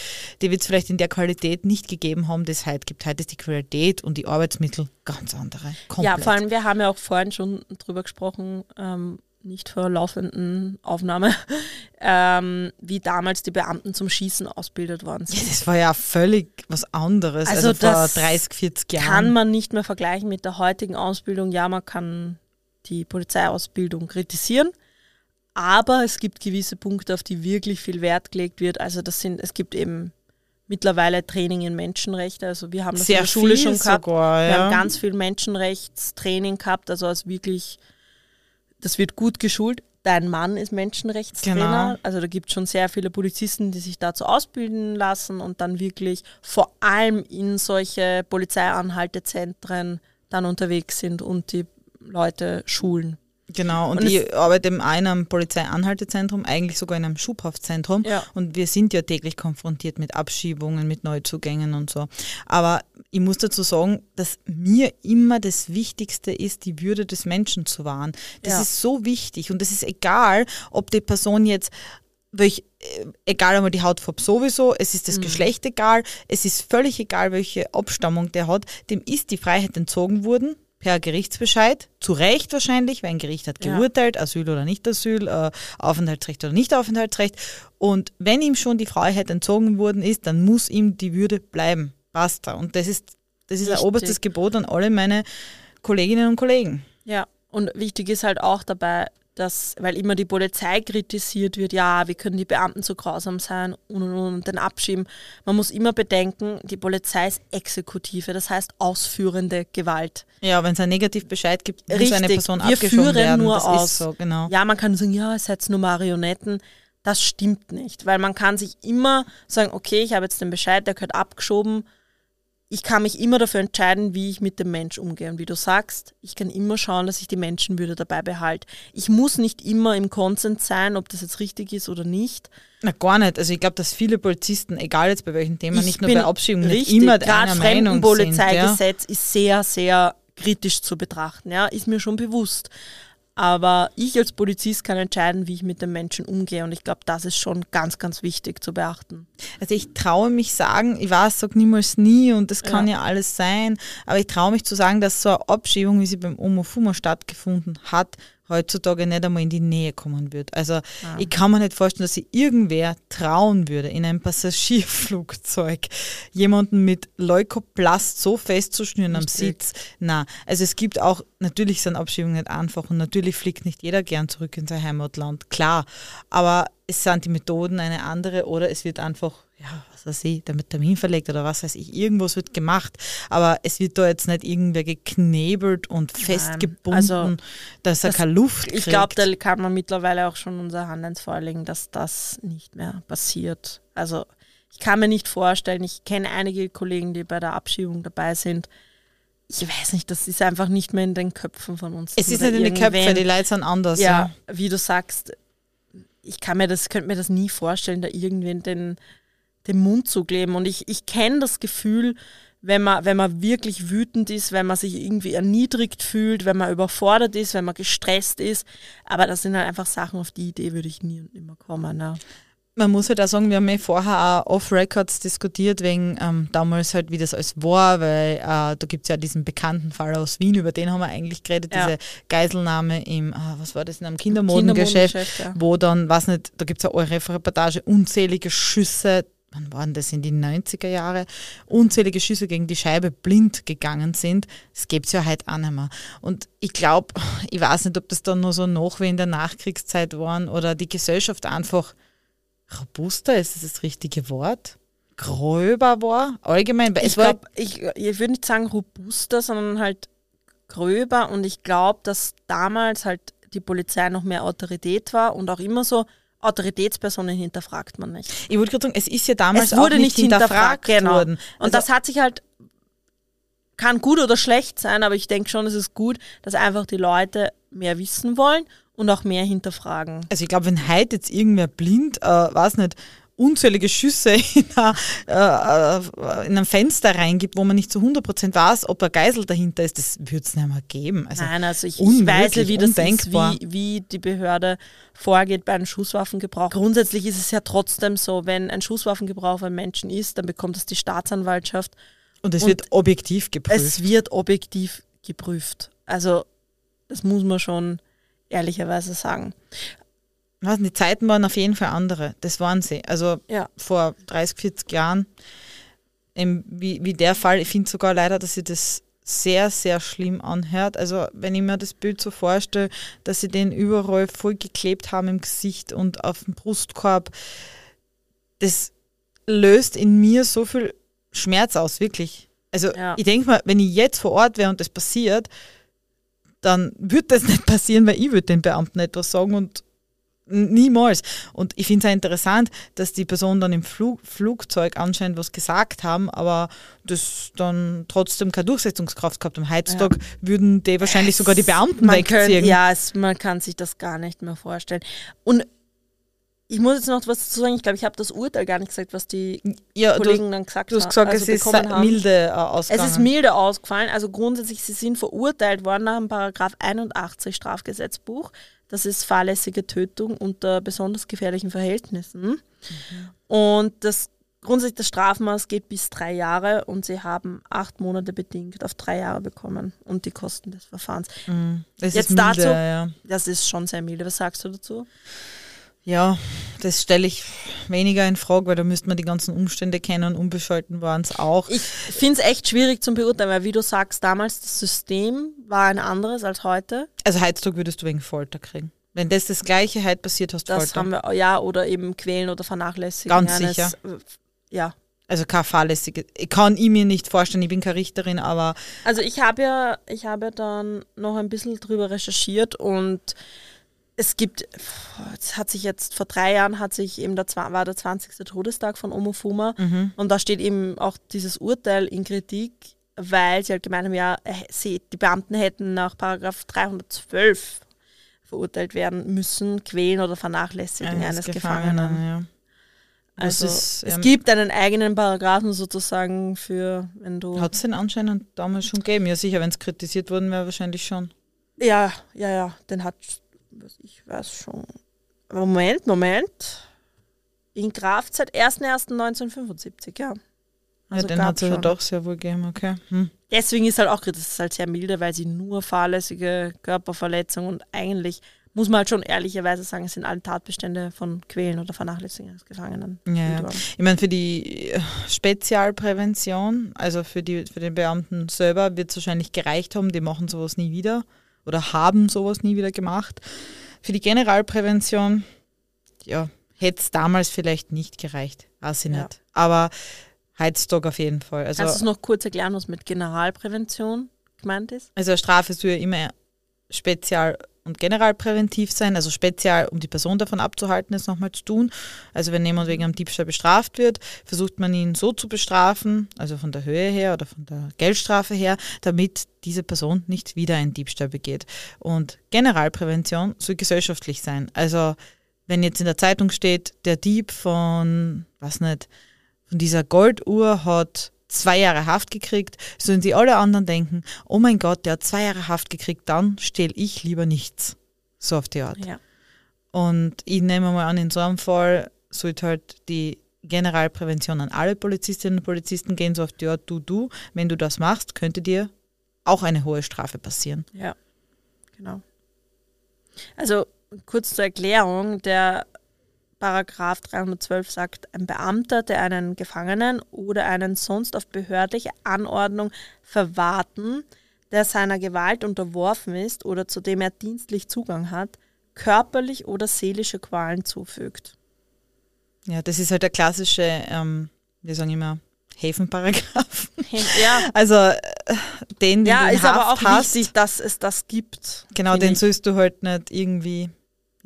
die wird es vielleicht in der Qualität nicht gegeben haben, die es heute gibt. Heute ist die Qualität und die Arbeitsmittel ganz andere. Komplett. Ja, vor allem, wir haben ja auch vorhin schon drüber gesprochen, ähm, nicht vor laufenden Aufnahme, *laughs* ähm, wie damals die Beamten zum Schießen ausgebildet worden Ja, sind. das war ja völlig was anderes, Also also, vor das 30, 40 Jahren. Kann man nicht mehr vergleichen mit der heutigen Ausbildung. Ja, man kann die Polizeiausbildung kritisieren, aber es gibt gewisse Punkte, auf die wirklich viel Wert gelegt wird. Also das sind, es gibt eben mittlerweile Training in Menschenrechte. Also wir haben das in Sehr der Schule schon gehabt. sogar, Wir ja. haben ganz viel Menschenrechtstraining gehabt, also als wirklich, das wird gut geschult. Dein Mann ist Menschenrechtstrainer, Genau. also da gibt es schon sehr viele Polizisten, die sich dazu ausbilden lassen und dann wirklich vor allem in solche Polizeianhaltezentren dann unterwegs sind und die Leute schulen. Genau, und, Und ich arbeite in einem Polizeianhaltezentrum, eigentlich sogar in einem Schubhaftzentrum. Ja. Und wir sind ja täglich konfrontiert mit Abschiebungen, mit Neuzugängen und so. Aber ich muss dazu sagen, dass mir immer das Wichtigste ist, die Würde des Menschen zu wahren. Das Ja. ist so wichtig. Und es ist egal, ob die Person jetzt welch, äh, egal einmal die Hautfarbe sowieso, es ist Mhm. das Geschlecht egal, es ist völlig egal, welche Abstammung der hat, dem ist die Freiheit entzogen worden per Gerichtsbescheid, zu Recht wahrscheinlich, weil ein Gericht hat Ja. geurteilt, Asyl oder nicht Asyl, äh, Aufenthaltsrecht oder nicht Aufenthaltsrecht. Und wenn ihm schon die Freiheit entzogen worden ist, dann muss ihm die Würde bleiben. Basta. Und das ist, das ist ein oberstes Gebot an alle meine Kolleginnen und Kollegen. Ja, und wichtig ist halt auch dabei, dass, weil immer die Polizei kritisiert wird, ja, wie können die Beamten so grausam sein und, und, und den abschieben. Man muss immer bedenken, die Polizei ist Exekutive, das heißt ausführende Gewalt. Ja, wenn es einen Negativbescheid gibt, muss Richtig, eine Person wir abgeschoben führen werden. nur das aus. so, genau. Ja, man kann sagen, ja, es seid nur Marionetten. Das stimmt nicht, weil man kann sich immer sagen, okay, ich habe jetzt den Bescheid, der gehört abgeschoben. Ich kann mich immer dafür entscheiden, wie ich mit dem Mensch umgehe. Und wie du sagst, ich kann immer schauen, dass ich die Menschenwürde dabei behalte. Ich muss nicht immer im Konsens sein, ob das jetzt richtig ist oder nicht. Na, gar nicht. Also ich glaube, dass viele Polizisten, egal jetzt bei welchem Thema, Ich nicht nur bei Abschiebungen, nicht immer gerade einer Meinung sind. Ja? Fremdenpolizeigesetz ist sehr, sehr kritisch zu betrachten. Ja, ist mir schon bewusst. Aber ich als Polizist kann entscheiden, wie ich mit den Menschen umgehe. Und ich glaube, das ist schon ganz, ganz wichtig zu beachten. Also ich traue mich sagen, ich weiß, sag niemals nie und das kann ja, alles sein, aber ich traue mich zu sagen, dass so eine Abschiebung, wie sie beim Omofuma stattgefunden hat, heutzutage nicht einmal in die Nähe kommen wird. Also ich kann mir nicht vorstellen, dass sich irgendwer trauen würde, in einem Passagierflugzeug *laughs* jemanden mit Leukoplast so festzuschnüren am Richtig. Sitz. Na, also es gibt auch, natürlich sind Abschiebungen nicht einfach und natürlich fliegt nicht jeder gern zurück in sein Heimatland, klar. Aber es sind die Methoden eine andere oder es wird einfach ja, was weiß ich, damit Termin verlegt oder was weiß ich, irgendwas wird gemacht, aber es wird da jetzt nicht irgendwer geknebelt und festgebunden, also, dass er das- keine Luft kriegt. Ich glaube, da kann man mittlerweile auch schon unser Hand ins Feuer legen, dass das nicht mehr passiert. Also ich kann mir nicht vorstellen, ich kenne einige Kollegen, die bei der Abschiebung dabei sind. Ich weiß nicht, das ist einfach nicht mehr in den Köpfen von uns. es ist nicht in den Köpfen, die Leute sind anders. ja, wie du sagst, ich kann mir das, könnte mir das nie vorstellen, da irgendwen den, den Mund zu kleben. Und ich, ich kenne das Gefühl, wenn man, wenn man wirklich wütend ist, wenn man sich irgendwie erniedrigt fühlt, wenn man überfordert ist, wenn man gestresst ist. Aber das sind halt einfach Sachen, auf die Idee würde ich nie und nimmer kommen. Ne? Man muss halt auch sagen, wir haben ja vorher auch off-Records diskutiert, wegen ähm, damals halt, wie das alles war, weil äh, da gibt es ja diesen bekannten Fall aus Wien, über den haben wir eigentlich geredet, Ja. diese Geiselnahme im, ah, was war das, in einem Kindermodengeschäft, Kindermodengeschäft, ja. wo dann, weiß nicht, da gibt es ja eure Reportage, unzählige Schüsse, wann waren das in die 90er Jahre, unzählige Schüsse gegen die Scheibe blind gegangen sind. Das gibt es ja heute auch nicht mehr. Und ich glaube, ich weiß nicht, ob das dann nur so noch wie in der Nachkriegszeit waren oder die Gesellschaft einfach robuster, ist das das richtige Wort? Gröber war, allgemein. weil Ich, Es war, glaub, ich, ich würde nicht sagen robuster, sondern halt gröber. Und ich glaube, dass damals halt die Polizei noch mehr Autorität war und auch immer so, Autoritätspersonen hinterfragt man nicht. ich wollte gerade sagen, es ist ja damals es wurde auch nicht hinterfragt, genau. worden. Und Also- das hat sich halt, kann gut oder schlecht sein, aber ich denke schon, es ist gut, dass einfach die Leute mehr wissen wollen und auch mehr hinterfragen. Also ich glaube, wenn heute jetzt irgendwer blind, äh, weiß nicht, unzählige Schüsse *laughs* in, a, äh, äh, in ein Fenster reingibt, wo man nicht zu 100% weiß, ob ein Geisel dahinter ist, das würde es nicht mehr geben. Also Nein, also ich, ich weiß ja, wie das undenkbar. ist, wie, wie die Behörde vorgeht bei einem Schusswaffengebrauch. Grundsätzlich ist es ja trotzdem so, wenn ein Schusswaffengebrauch ein Menschen ist, dann bekommt es die Staatsanwaltschaft. und es und wird objektiv geprüft. Es wird objektiv geprüft. Also das muss man schon ehrlicherweise sagen. Was, die Zeiten waren auf jeden Fall andere. Das waren sie. Also Ja. vor 30, 40 Jahren, ähm, wie, wie der Fall, ich finde sogar leider, dass sie das sehr, sehr schlimm anhört. Also wenn ich mir das Bild so vorstelle, dass sie den überall voll geklebt haben im Gesicht und auf dem Brustkorb, das löst in mir so viel Schmerz aus, wirklich. Also Ja. ich denke mal, wenn ich jetzt vor Ort wäre und das passiert, dann würde das *laughs* nicht passieren, weil ich würde den Beamten etwas sagen und niemals. Und ich finde es auch interessant, dass die Personen dann im Flug, Flugzeug anscheinend was gesagt haben, aber das dann trotzdem keine Durchsetzungskraft gehabt haben. Heutzutage würden die wahrscheinlich sogar die Beamten man wegziehen. Kann, ja, es, man kann sich das gar nicht mehr vorstellen. Und ich muss jetzt noch was dazu sagen. Ich glaube, ich habe das Urteil gar nicht gesagt, was die Ja, du, Kollegen dann gesagt du hast haben. gesagt, also es ist haben. milde äh, Es ausgegangen. ist milde ausgefallen. Also grundsätzlich, sie sind verurteilt worden nach dem Paragraph 81 Strafgesetzbuch. Das ist fahrlässige Tötung unter besonders gefährlichen Verhältnissen. Und das grundsätzlich das Strafmaß geht bis drei Jahre und sie haben acht Monate bedingt auf drei Jahre bekommen und die Kosten des Verfahrens. Mhm. Jetzt milde, dazu- ja. Das ist schon sehr milde. Was sagst du dazu? Ja, das stelle ich weniger in Frage, weil da müsste man die ganzen Umstände kennen. Unbescholten waren es auch. Ich finde es echt schwierig zum Beurteilen, weil wie du sagst, damals das System war ein anderes als heute. Also heutzutage würdest du wegen Folter kriegen. Wenn das das Gleiche heute passiert, hast du Das Folter. haben wir, ja, oder eben quälen oder vernachlässigen. Ganz eines, sicher. äh, Ja. Also kein fahrlässige. Ich kann ich mir nicht vorstellen, ich bin keine Richterin, aber Also ich habe ja, ich habe ja dann noch ein bisschen drüber recherchiert und es gibt, es hat sich jetzt vor drei Jahren hat sich eben der war der 20. Todestag von Omofuma und da steht eben auch dieses Urteil in Kritik, weil sie halt gemeint haben, ja, äh, sie, die Beamten hätten nach Paragraph 312 verurteilt werden müssen, quälen oder vernachlässigen eines, Gefangenen. ja. Das Also ist, es ähm, gibt einen eigenen Paragraphen sozusagen für, wenn du Hat es den anscheinend damals schon gegeben? Ja, sicher, wenn es kritisiert worden wäre, wahrscheinlich schon. Ja, ja, ja, den hat, was ich weiß schon. Moment, Moment. In Kraft seit 1.1.1975, ja. Also ja, den hat es ja doch sehr wohl gegeben, okay. Hm. Deswegen ist halt auch, das ist halt sehr milde, weil sie nur fahrlässige Körperverletzung und eigentlich, muss man halt schon ehrlicherweise sagen, es sind alle Tatbestände von Quälen oder Vernachlässigen eines Gefangenen. Ja, ja. Ich meine, für die äh, Spezialprävention, also für, die, für den Beamten selber, wird es wahrscheinlich gereicht haben. Die machen sowas nie wieder oder haben sowas nie wieder gemacht. Für die Generalprävention, ja, hätte es damals vielleicht nicht gereicht. weiß ich Ja. nicht. Aber heutzutage auf jeden Fall. Also, Kannst du es noch kurz erklären, was mit Generalprävention gemeint ist? also Strafe soll ja immer spezial und generalpräventiv sein, also spezial, um die Person davon abzuhalten, es nochmal zu tun. Also wenn jemand wegen einem Diebstahl bestraft wird, versucht man ihn so zu bestrafen, also von der Höhe her oder von der Geldstrafe her, damit diese Person nicht wieder einen Diebstahl begeht. Und Generalprävention soll gesellschaftlich sein. Also wenn jetzt in der Zeitung steht, der Dieb von, was nicht, von dieser Golduhr hat zwei Jahre Haft gekriegt, sollen sie alle anderen denken, oh mein Gott, der hat zwei Jahre Haft gekriegt, dann stehle ich lieber nichts. So auf die Art. Ja. Und ich nehme mal an, in so einem Fall sollte halt die Generalprävention an alle Polizistinnen und Polizisten gehen, so auf die Art, du, du, wenn du das machst, könnte dir auch eine hohe Strafe passieren. Ja, genau. Also kurz zur Erklärung, der Paragraph 312 sagt, ein Beamter, der einen Gefangenen oder einen sonst auf behördliche Anordnung verwahrten, der seiner Gewalt unterworfen ist oder zu dem er dienstlich Zugang hat, körperlich oder seelische Qualen zufügt. Ja, das ist halt der klassische, ähm, wir sagen immer, Häfenparagraph. Ja, Also äh, den, den ja du in ist aber Haft auch hast, wichtig, dass es das gibt. Genau, den ich. sollst du halt nicht irgendwie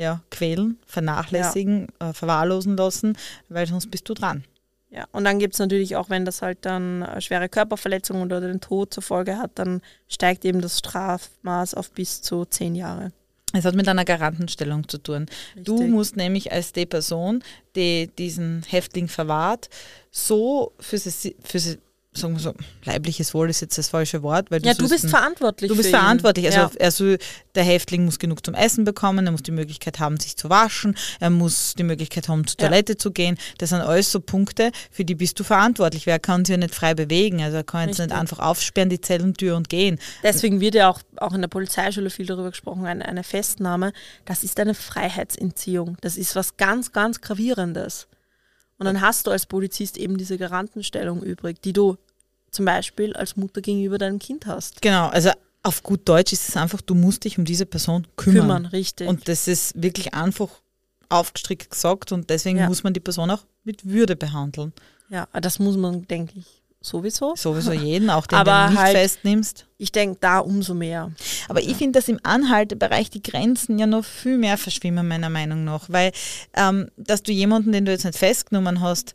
ja, quälen, vernachlässigen, äh, verwahrlosen lassen, weil sonst bist du dran. Ja, und dann gibt es natürlich auch, wenn das halt dann äh, schwere Körperverletzungen oder den Tod zur Folge hat, dann steigt eben das Strafmaß auf bis zu zehn Jahre. Es hat mit einer Garantenstellung zu tun. Du Richtig. musst nämlich als die Person, die diesen Häftling verwahrt, so für sie, für sie sagen wir so, leibliches Wohl ist jetzt das falsche Wort, weil du Ja, du bist ihn- verantwortlich. Du bist verantwortlich. Also ja. soll, der Häftling muss genug zum Essen bekommen, er muss die Möglichkeit haben, sich zu waschen, er muss die Möglichkeit haben, zur Ja. Toilette zu gehen. Das sind alles so Punkte, für die bist du verantwortlich. Wer kann sich ja nicht frei bewegen? Also er kann jetzt nicht einfach aufsperren, die Zellentür und gehen. Deswegen wird ja auch, auch in der Polizeischule viel darüber gesprochen, eine, eine Festnahme, das ist eine Freiheitsentziehung. Das ist was ganz, ganz Gravierendes. Und dann hast du als Polizist eben diese Garantenstellung übrig, die du zum Beispiel als Mutter gegenüber deinem Kind hast. Genau, also auf gut Deutsch ist es einfach, du musst dich um diese Person kümmern. Kümmern, richtig. Und das ist wirklich einfach aufgestrickt gesagt und deswegen Ja. muss man die Person auch mit Würde behandeln. ja, das muss man, denke ich, sowieso. Sowieso jeden, auch den, Aber du nicht halt- festnimmst. Ich denke, da umso mehr. Aber ich finde, dass im Anhaltebereich die Grenzen ja noch viel mehr verschwimmen, meiner Meinung nach. Weil, ähm, dass du jemanden, den du jetzt nicht festgenommen hast,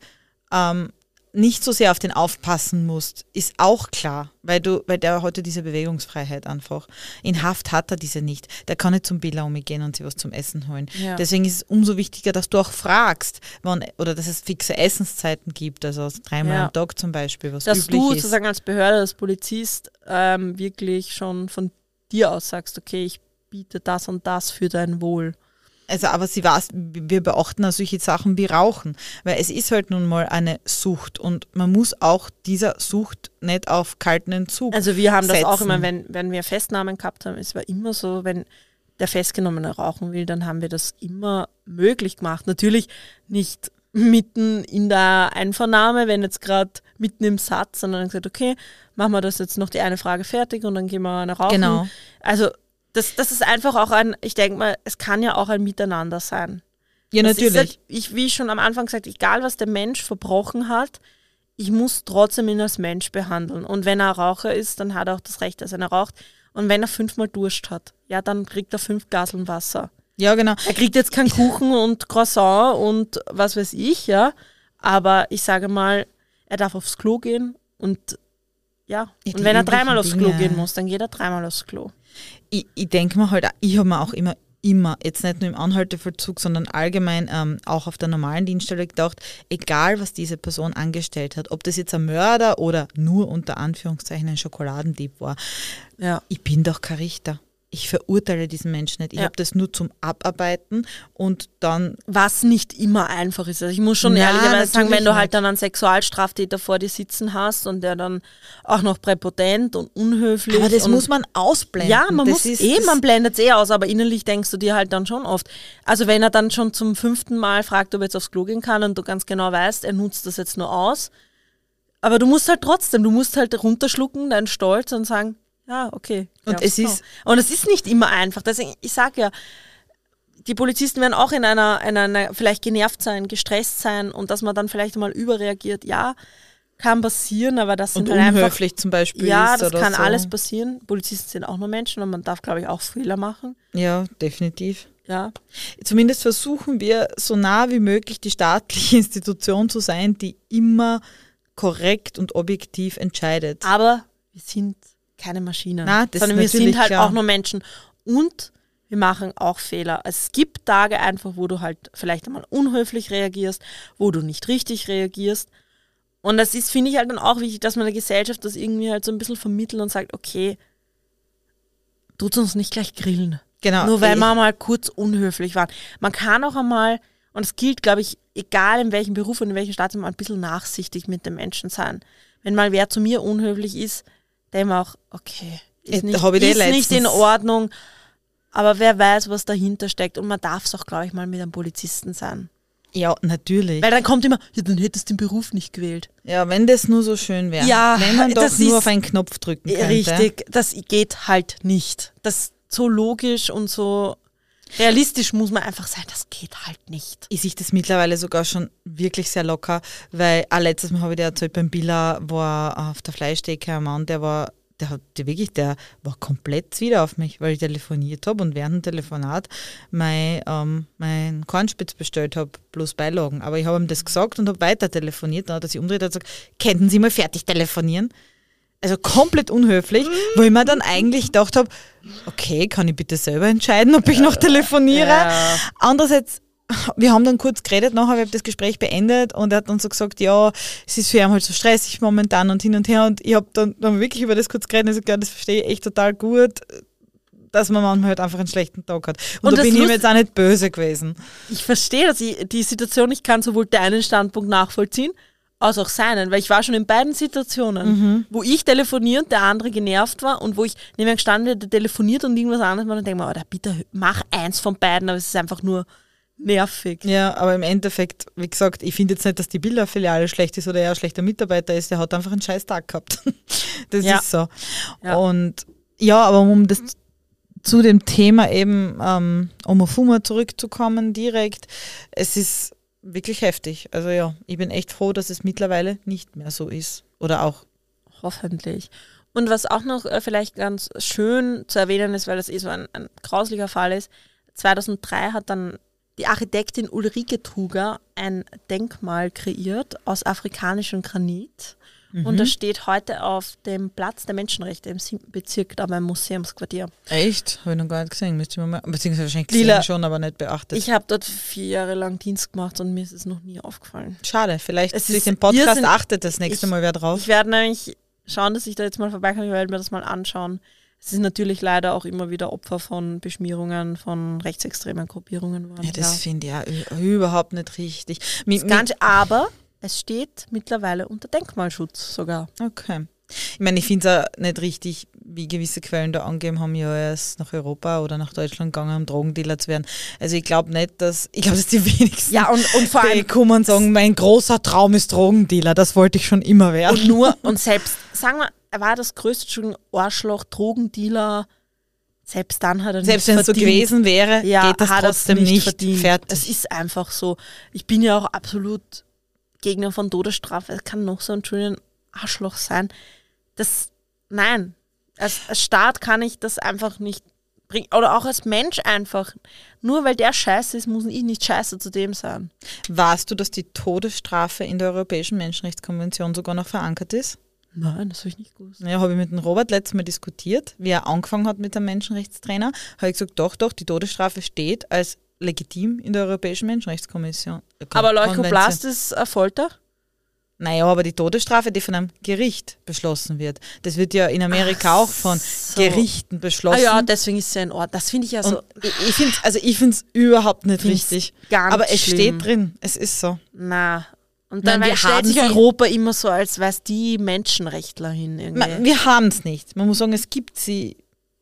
ähm, nicht so sehr auf den aufpassen musst, ist auch klar, weil du, weil der heute diese Bewegungsfreiheit einfach. In Haft hat er diese nicht. Der kann nicht zum Billa umgehen und sich was zum Essen holen. Ja. Deswegen ist es umso wichtiger, dass du auch fragst, wann, oder dass es fixe Essenszeiten gibt, also dreimal Ja. am Tag zum Beispiel, was Dass üblich du ist. sozusagen als Behörde, als Polizist ähm, wirklich schon von dir aus sagst, okay, ich biete das und das für dein Wohl. Also, aber sie weiß, wir beachten auch solche Sachen wie Rauchen, weil es ist halt nun mal eine Sucht und man muss auch dieser Sucht nicht auf kalten Entzug. Also wir haben das auch immer, wenn, wenn wir Festnahmen gehabt haben, es war immer so, wenn der Festgenommene rauchen will, dann haben wir das immer möglich gemacht. Natürlich nicht mitten in der Einvernahme, wenn jetzt gerade mitten im Satz, sondern dann gesagt, okay, machen wir das jetzt noch die eine Frage fertig und dann gehen wir eine rauchen. Genau. Also das, das ist einfach auch ein, ich denke mal, es kann ja auch ein Miteinander sein. ja, Das natürlich. Halt, ich, wie ich schon am Anfang gesagt, egal was der Mensch verbrochen hat, ich muss trotzdem ihn als Mensch behandeln. Und wenn er Raucher ist, dann hat er auch das Recht, dass er raucht. Und wenn er fünfmal Durst hat, ja, dann kriegt er fünf Gaseln Wasser. ja, genau. Er kriegt jetzt keinen Kuchen und Croissant und was weiß ich, ja. Aber ich sage mal, er darf aufs Klo gehen und ja. Die und wenn er dreimal aufs Klo gehen muss, dann geht er dreimal aufs Klo. Ich, ich denke mir halt, ich habe mir auch immer, immer, jetzt nicht nur im Anhaltevollzug, sondern allgemein ähm, auch auf der normalen Dienststelle gedacht, egal was diese Person angestellt hat, ob das jetzt ein Mörder oder nur unter Anführungszeichen ein Schokoladendieb war, Ja. ich bin doch kein Richter. Ich verurteile diesen Menschen nicht. Ich Ja. habe das nur zum Abarbeiten und dann Was nicht immer einfach ist. Also ich muss schon Na, ehrlicherweise sagen, wenn du halt dann einen Sexualstraftäter vor dir sitzen hast und der dann auch noch präpotent und unhöflich. Aber das muss man ausblenden. Ja, man das muss ist, eh, man blendet es eh aus, aber innerlich denkst du dir halt dann schon oft. Also wenn er dann schon zum fünften Mal fragt, ob er jetzt aufs Klo gehen kann und du ganz genau weißt, er nutzt das jetzt nur aus. Aber du musst halt trotzdem, du musst halt runterschlucken, deinen Stolz und sagen, ja, okay. geh Und aufs es Klo. ist- Und es ist nicht immer einfach. Deswegen, ich sag ja, die Polizisten werden auch in einer, in einer, vielleicht genervt sein, gestresst sein und dass man dann vielleicht mal überreagiert. Ja, kann passieren, aber das Und sind halt einfach, unhöflich zum Beispiel ja, das kann so. alles passieren. Polizisten sind auch nur Menschen und man darf, glaube ich, auch Fehler machen. Ja, definitiv. Ja, Zumindest versuchen wir so nah wie möglich die staatliche *laughs* Institution zu sein, die immer korrekt und objektiv entscheidet. aber wir sind keine Maschinen, Na, sondern wir sind halt klar. auch nur Menschen und wir machen auch Fehler. Es gibt Tage einfach, wo du halt vielleicht einmal unhöflich reagierst, wo du nicht richtig reagierst. Und das ist, finde ich halt dann auch wichtig, dass man der Gesellschaft das irgendwie halt so ein bisschen vermittelt und sagt, okay, tut uns nicht gleich grillen. Genau. Nur weil eh. wir mal kurz unhöflich waren. Man kann auch einmal, und es gilt, glaube ich, egal in welchem Beruf und in welchem Staat, mal ein bisschen nachsichtig mit den Menschen sein. Wenn mal wer zu mir unhöflich ist, denke ich mir auch, okay, ist nicht, ist nicht in Ordnung, aber wer weiß, was dahinter steckt. Und man darf es auch, glaube ich, mal mit einem Polizisten sein. Ja, natürlich. Weil dann kommt immer, ja, dann hättest du den Beruf nicht gewählt. Ja, wenn das nur so schön wäre. Ja, wenn man doch das nur auf einen Knopf drücken könnte. Richtig, das geht halt nicht. Das so logisch und so realistisch muss man einfach sein, das geht halt nicht. Ich sehe das mittlerweile sogar schon wirklich sehr locker, weil auch letztes Mal habe ich dir erzählt, beim Billa war auf der Fleischtheke ein Mann, der war, der hat wirklich, der war komplett wieder auf mich, weil ich telefoniert habe und während dem Telefonat mein, ähm, mein Kornspitz bestellt habe, bloß Beilagen. Aber ich habe ihm das gesagt und habe weiter telefoniert. Dann hat er sich umgedreht und gesagt, könnten Sie mal fertig telefonieren? Also komplett unhöflich, wo ich mir dann eigentlich gedacht habe, okay, kann ich bitte selber entscheiden, ob ich noch telefoniere? Ja. Andererseits, wir haben dann kurz geredet, nachher habe ich das Gespräch beendet und er hat dann so gesagt, ja, es ist für ihn halt so stressig momentan und hin und her und ich habe dann, dann wirklich über das kurz geredet und gesagt, ja, das verstehe ich echt total gut, dass man manchmal halt einfach einen schlechten Tag hat. Und, Und da bin ich jetzt auch nicht böse gewesen. Ich verstehe dass ich, die Situation, ich kann sowohl deinen Standpunkt nachvollziehen, als auch seinen, weil ich war schon in beiden Situationen, wo ich telefoniert, der andere genervt war und wo ich neben ihm gestanden der telefoniert und irgendwas anderes war und denke mir, oh, bitte mach eins von beiden, aber es ist einfach nur nervig. Ja, aber im Endeffekt, wie gesagt, ich finde jetzt nicht, dass die Bilderfiliale schlecht ist oder er ein schlechter Mitarbeiter ist, der hat einfach einen scheiß Tag gehabt. *laughs* Das Ja. ist so. Ja. Und ja, aber um das zu dem Thema eben ähm, Omofuma zurückzukommen direkt, es ist wirklich heftig. Also ja, ich bin echt froh, dass es mittlerweile nicht mehr so ist. Oder auch, Hoffentlich. Und was auch noch äh, vielleicht ganz schön zu erwähnen ist, weil das eh so ein, ein grauslicher Fall ist, 2003 hat dann die Architektin Ulrike Truger ein Denkmal kreiert aus afrikanischem Granit. Und das steht heute auf dem Platz der Menschenrechte im 7. Bezirk, da beim Museumsquartier. echt, habe ich noch gar nicht gesehen, müsste mal, beziehungsweise wahrscheinlich Lila. gesehen schon, aber nicht beachtet. Ich habe dort vier Jahre lang Dienst gemacht und mir ist es noch nie aufgefallen. Schade, vielleicht Es durch den Podcast irrsinnig- achtet das nächste Ich- Mal wer drauf. Ich werde nämlich schauen, dass ich da jetzt mal vorbeikomme, ich werde mir das mal anschauen. Es ist natürlich leider auch immer wieder Opfer von Beschmierungen von rechtsextremen Gruppierungen worden. Ja, das finde ich ja überhaupt nicht richtig. Mi, ist ganz, aber es steht mittlerweile unter Denkmalschutz sogar. okay. Ich meine, ich finde es auch nicht richtig, wie gewisse Quellen da angeben haben, ja, er ist nach Europa oder nach Deutschland gegangen, um Drogendealer zu werden. Also ich glaube nicht, dass, ich glaube, dass die *laughs* wenigsten Ja, und, und vor allem kommen und sagen, mein großer Traum ist Drogendealer, das wollte ich schon immer werden. und nur *laughs* und selbst, sagen wir, er war das größte Entschuldigung, Arschloch, Drogendealer. Selbst dann hat er Selbst nicht wenn es so gewesen wäre, ja, geht das trotzdem nicht, verdient. fertig. Es ist einfach so. Ich bin ja auch absolut Gegner von Todesstrafe. Es kann noch so ein schöner Arschloch sein. Das, nein. Als, als Staat kann ich das einfach nicht bringen. Oder auch als Mensch einfach. Nur weil der scheiße ist, muss ich nicht scheiße zu dem sein. Weißt du, dass die Todesstrafe in der Europäischen Menschenrechtskonvention sogar noch verankert ist? Nein, das habe ich nicht gewusst. Ja, habe ich mit dem Robert letztes Mal diskutiert, wie er angefangen hat mit dem Menschenrechtstrainer. Habe ich gesagt, doch, doch, die Todesstrafe steht als legitim in der Europäischen Menschenrechtskommission. äh, Aber. Leukoplast ist äh, Folter? Naja, aber die Todesstrafe, die von einem Gericht beschlossen wird, das wird ja in Amerika Ach auch von so. Gerichten Ah beschlossen. ja, deswegen ist es ja in Ordnung. Das finde ich ja so. Und ich, ich finde es also ich find's überhaupt nicht Find's richtig. ganz aber es schlimm. steht drin, es ist so. Na. Und Nein, dann wir weil stellt haben sich Europa immer so als weiß die Menschenrechtler hin irgendwie. Wir haben es nicht. Man muss sagen, es gibt sie.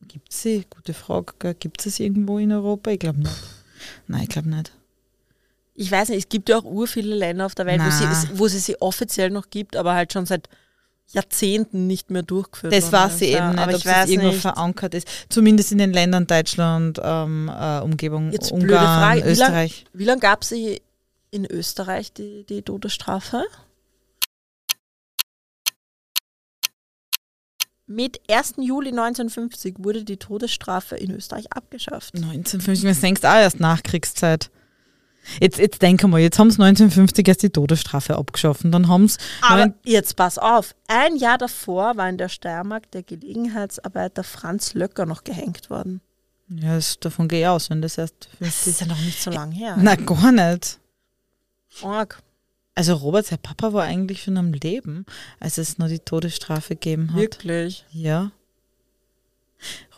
Gibt sie? Gute Frage. Gibt es irgendwo in Europa? Ich glaube nicht. Nein, ich glaube nicht. ich weiß nicht, es gibt ja auch ur viele Länder auf der Welt, wo, sie, wo sie sie offiziell noch gibt, aber halt schon seit Jahrzehnten nicht mehr durchgeführt Das ich Ja, eben nicht, aber ob ich weiß irgendwo nicht. verankert ist. Zumindest in den Ländern Deutschland, ähm, äh, Umgebung, Jetzt Ungarn, Frage, lang- Österreich. Wie lange gab es in Österreich die, die Todesstrafe? Mit 1. Juli 1950 wurde die Todesstrafe in Österreich abgeschafft. 1950, was denkst du auch erst Nachkriegszeit? Jetzt, jetzt denke mal, jetzt haben sie 1950 erst die Todesstrafe abgeschaffen, dann haben sie Aber jetzt pass auf, ein Jahr davor war in der Steiermark der Gelegenheitsarbeiter Franz Löcker noch gehängt worden. ja, das, davon gehe ich aus, wenn das erst Das 50 ist ja noch nicht so lange her. Na, gar nicht. Arg. Also Robert, sein Papa war eigentlich schon am Leben, als es noch die Todesstrafe gegeben hat. Wirklich. Ja.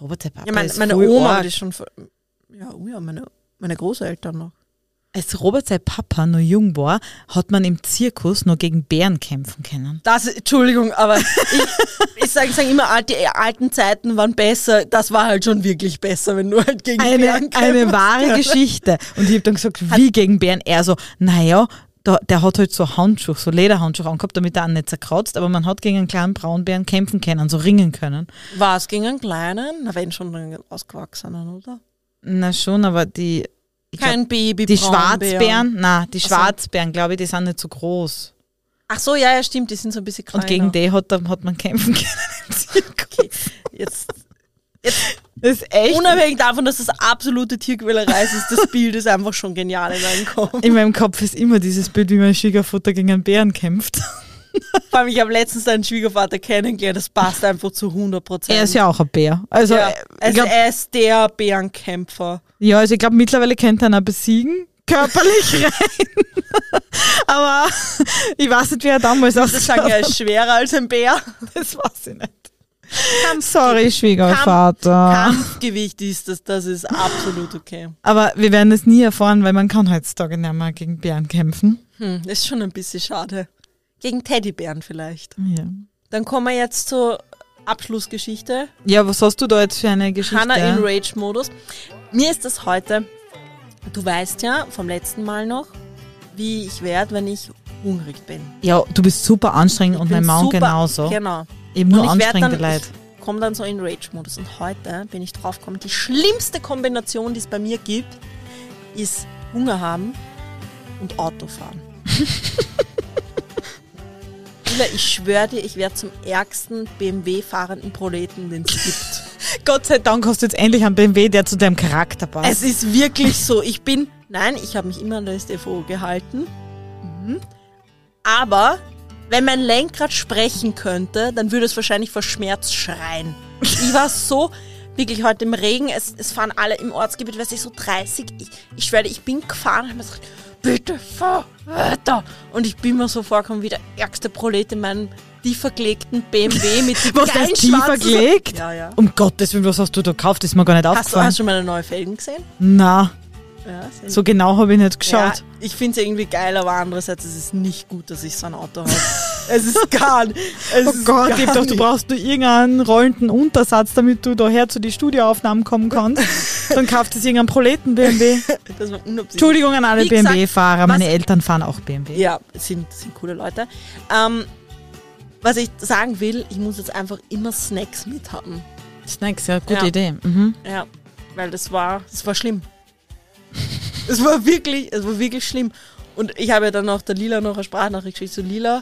Robert, sein Papa Ja, mein, ist meine Oma, ist schon. Ja, oh ja, meine, meine Großeltern noch. Als Robert sein Papa noch jung war, hat man im Zirkus noch gegen Bären kämpfen können. Das, Entschuldigung, aber ich, ich sage sag immer, alte, die alten Zeiten waren besser. Das war halt schon wirklich besser, wenn du halt gegen Eine, Bären eine kämpfst. wahre *laughs* Geschichte. Und ich habe dann gesagt, wie gegen Bären? Er so, naja, da, der hat halt so Handschuhe, so Lederhandschuhe angehabt, damit er auch nicht zerkratzt, aber man hat gegen einen kleinen Braunbären kämpfen können, so ringen können. War es gegen einen kleinen? Na, wenn schon einen ausgewachsenen, oder? Na schon, aber die, ich glaub, Kein Baby. die. Schwarzbären, na, die. Schwarzbären, glaube ich, die sind nicht so groß. Ach so, ja, ja, stimmt, die sind so ein bisschen kleiner. Und gegen die hat, hat man kämpfen *laughs* können. Okay, jetzt, jetzt Das ist echt. unabhängig davon, dass das absolute Tierquälerei ist, das Bild ist einfach schon genial in meinem Kopf. In meinem Kopf ist immer dieses Bild, wie mein Schwiegervater gegen einen Bären kämpft. *laughs* Vor allem, ich habe letztens deinen Schwiegervater kennengelernt, das passt einfach zu 100 Prozent. Er ist ja auch ein Bär. Also, ja, äh, ich also glaub, er ist der Bärenkämpfer. ja, also ich glaube, mittlerweile könnte er ihn besiegen. Körperlich *laughs* rein. Aber *laughs* ich weiß nicht, wie er damals Ich würde sagen, er aussah. ist schwerer als ein Bär. Das weiß ich nicht. Kampf, Sorry, Schwiegervater. Kampfgewicht ist das, das ist absolut okay. Aber wir werden es nie erfahren, weil man kann heutzutage nicht mehr gegen Bären kämpfen. Hm, das ist schon ein bisschen schade. Gegen Teddybären vielleicht. Ja. Dann kommen wir jetzt zur Abschlussgeschichte. ja, was hast du da jetzt für eine Geschichte? Hannah in Rage-Modus. Mir ist das heute, du weißt ja vom letzten Mal noch, wie ich werde, wenn ich hungrig bin. ja, du bist super anstrengend und bin mein Mann super- genauso. Genau. Eben nur Und ich anstrengende dann, Leute. Ich komme dann so in Rage-Modus. Und heute bin ich drauf gekommen, die schlimmste Kombination, die es bei mir gibt, ist Hunger haben und Autofahren. *laughs* Ich schwöre dir, ich werde zum ärgsten BMW-fahrenden Proleten, den es gibt. Gott sei Dank hast du jetzt endlich einen BMW, der zu deinem Charakter passt. Es ist wirklich so. Ich bin, nein, ich habe mich immer an der STFO gehalten. Mhm. Aber wenn mein Lenkrad sprechen könnte, dann würde es wahrscheinlich vor Schmerz schreien. Ich war so, wirklich heute im Regen, es, es fahren alle im Ortsgebiet, weiß ich, so 30. Ich, ich schwöre, ich bin gefahren habe mir gesagt, bitte fahr weiter. Und ich bin mir so vorgekommen wie der ärgste Prolet in meinem tiefer gelegten BMW mit *laughs* dem Was, tiefer schwarzen- gelegt? Ja, ja. Um Gottes Willen, was hast du da gekauft? Das ist mir gar nicht Hast du, aufgefallen. hast du meine neuen Felgen gesehen? Na, Ja, so genau habe ich nicht geschaut. Ja, ich finde es irgendwie geil, aber andererseits ist es nicht gut, dass ich so ein Auto habe. *laughs* es ist gar nicht. Es Oh Gott, gib doch, du brauchst nur irgendeinen rollenden Untersatz, damit du daher zu den Studioaufnahmen kommen kannst. *laughs* Dann kauft es irgendeinen *laughs* war unabsichtlich. Entschuldigung an alle BMW-Fahrer, meine Eltern fahren auch BMW. Ja, sind, sind coole Leute. Ähm, was ich sagen will, ich muss jetzt einfach immer Snacks mithaben. Snacks, ja, gute Ja. Idee. Mhm. Ja, weil das war, das war schlimm. *laughs* es war wirklich, es war wirklich schlimm. Und ich habe ja dann auch der Lila noch eine Sprachnachricht geschickt. So, Lila,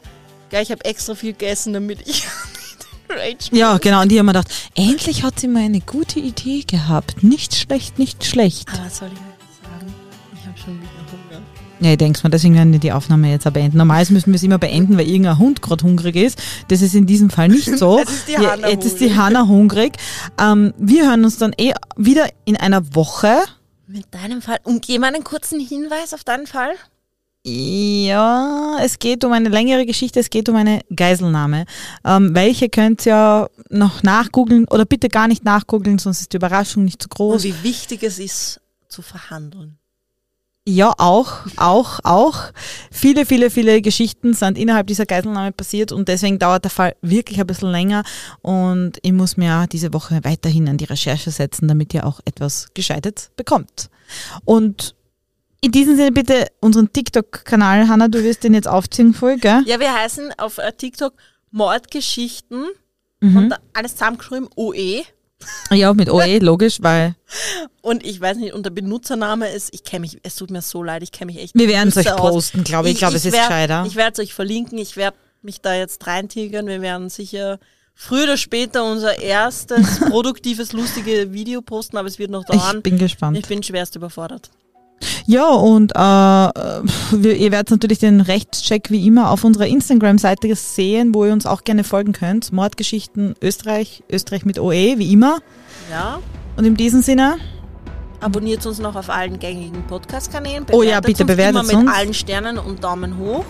gell, ich habe extra viel gegessen, damit ich *laughs* Rage Ja, genau. Und die haben mir gedacht, endlich hat sie mal eine gute Idee gehabt. Nicht schlecht, nicht schlecht. Aber was soll ich sagen? Ich habe schon wieder Hunger. Ja, ich denke mal, deswegen werden wir die Aufnahme jetzt beenden. Normalerweise müssen wir es immer beenden, weil irgendein Hund gerade hungrig ist. Das ist in diesem Fall nicht so. *laughs* Jetzt ist die Ja, Hanna jetzt ist die hungrig. Hanna hungrig. Ähm, wir hören uns dann eh wieder in einer Woche. Mit deinem Fall. Und einen kurzen Hinweis auf deinen Fall. Ja, es geht um eine längere Geschichte, es geht um eine Geiselnahme. Ähm, welche könnt ihr noch nachgoogeln oder bitte gar nicht nachgoogeln, sonst ist die Überraschung nicht zu Und groß. wie wichtig es ist, zu verhandeln. Ja, auch, auch, auch. Viele, viele, viele Geschichten sind innerhalb dieser Geiselnahme passiert und deswegen dauert der Fall wirklich ein bisschen länger und ich muss mir diese Woche weiterhin an die Recherche setzen, damit ihr auch etwas Gescheites bekommt. Und in diesem Sinne bitte unseren TikTok-Kanal, Hanna, du wirst den jetzt aufziehen voll, gell? Ja, wir heißen auf äh, TikTok Mordgeschichten Mhm. und alles zusammengeschrieben, OE. Ja, mit OE, logisch, weil Und ich weiß nicht, und der Benutzername ist, ich kenne mich, es tut mir so leid, ich kenne mich echt wir werden es euch posten, glaube ich. Ich glaube, es ist gescheiter. Ich werde es euch verlinken, ich werde mich da jetzt reintigern. Wir werden sicher früher oder später unser erstes *laughs* produktives, lustige Video posten, aber es wird noch dauern. Ich bin gespannt. Ich bin schwerst überfordert. Ja, und äh, wir, ihr werdet natürlich den Rechtscheck wie immer auf unserer Instagram-Seite sehen, wo ihr uns auch gerne folgen könnt. Mordgeschichten Österreich, Österreich mit OE, wie immer. Ja. Und in diesem Sinne, Abonniert uns noch auf allen gängigen Podcast-Kanälen. Oh ja, bewertet bitte uns bewertet immer mit uns. allen Sternen und Daumen hoch.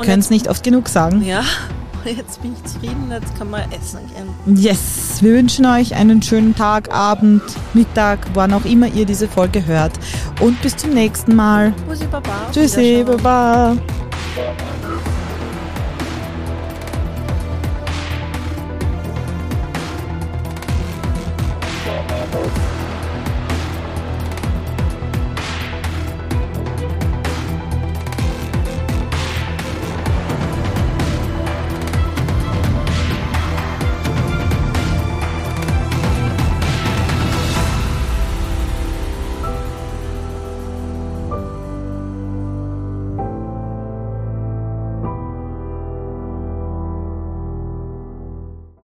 Können es nicht oft genug sagen. Ja, *laughs* jetzt bin ich zufrieden, jetzt kann man essen gehen. Yes, wir wünschen euch einen schönen Tag, Abend, Mittag, wann auch immer ihr diese Folge hört. Und bis zum nächsten Mal. Bussi Baba. Tschüssi, baba.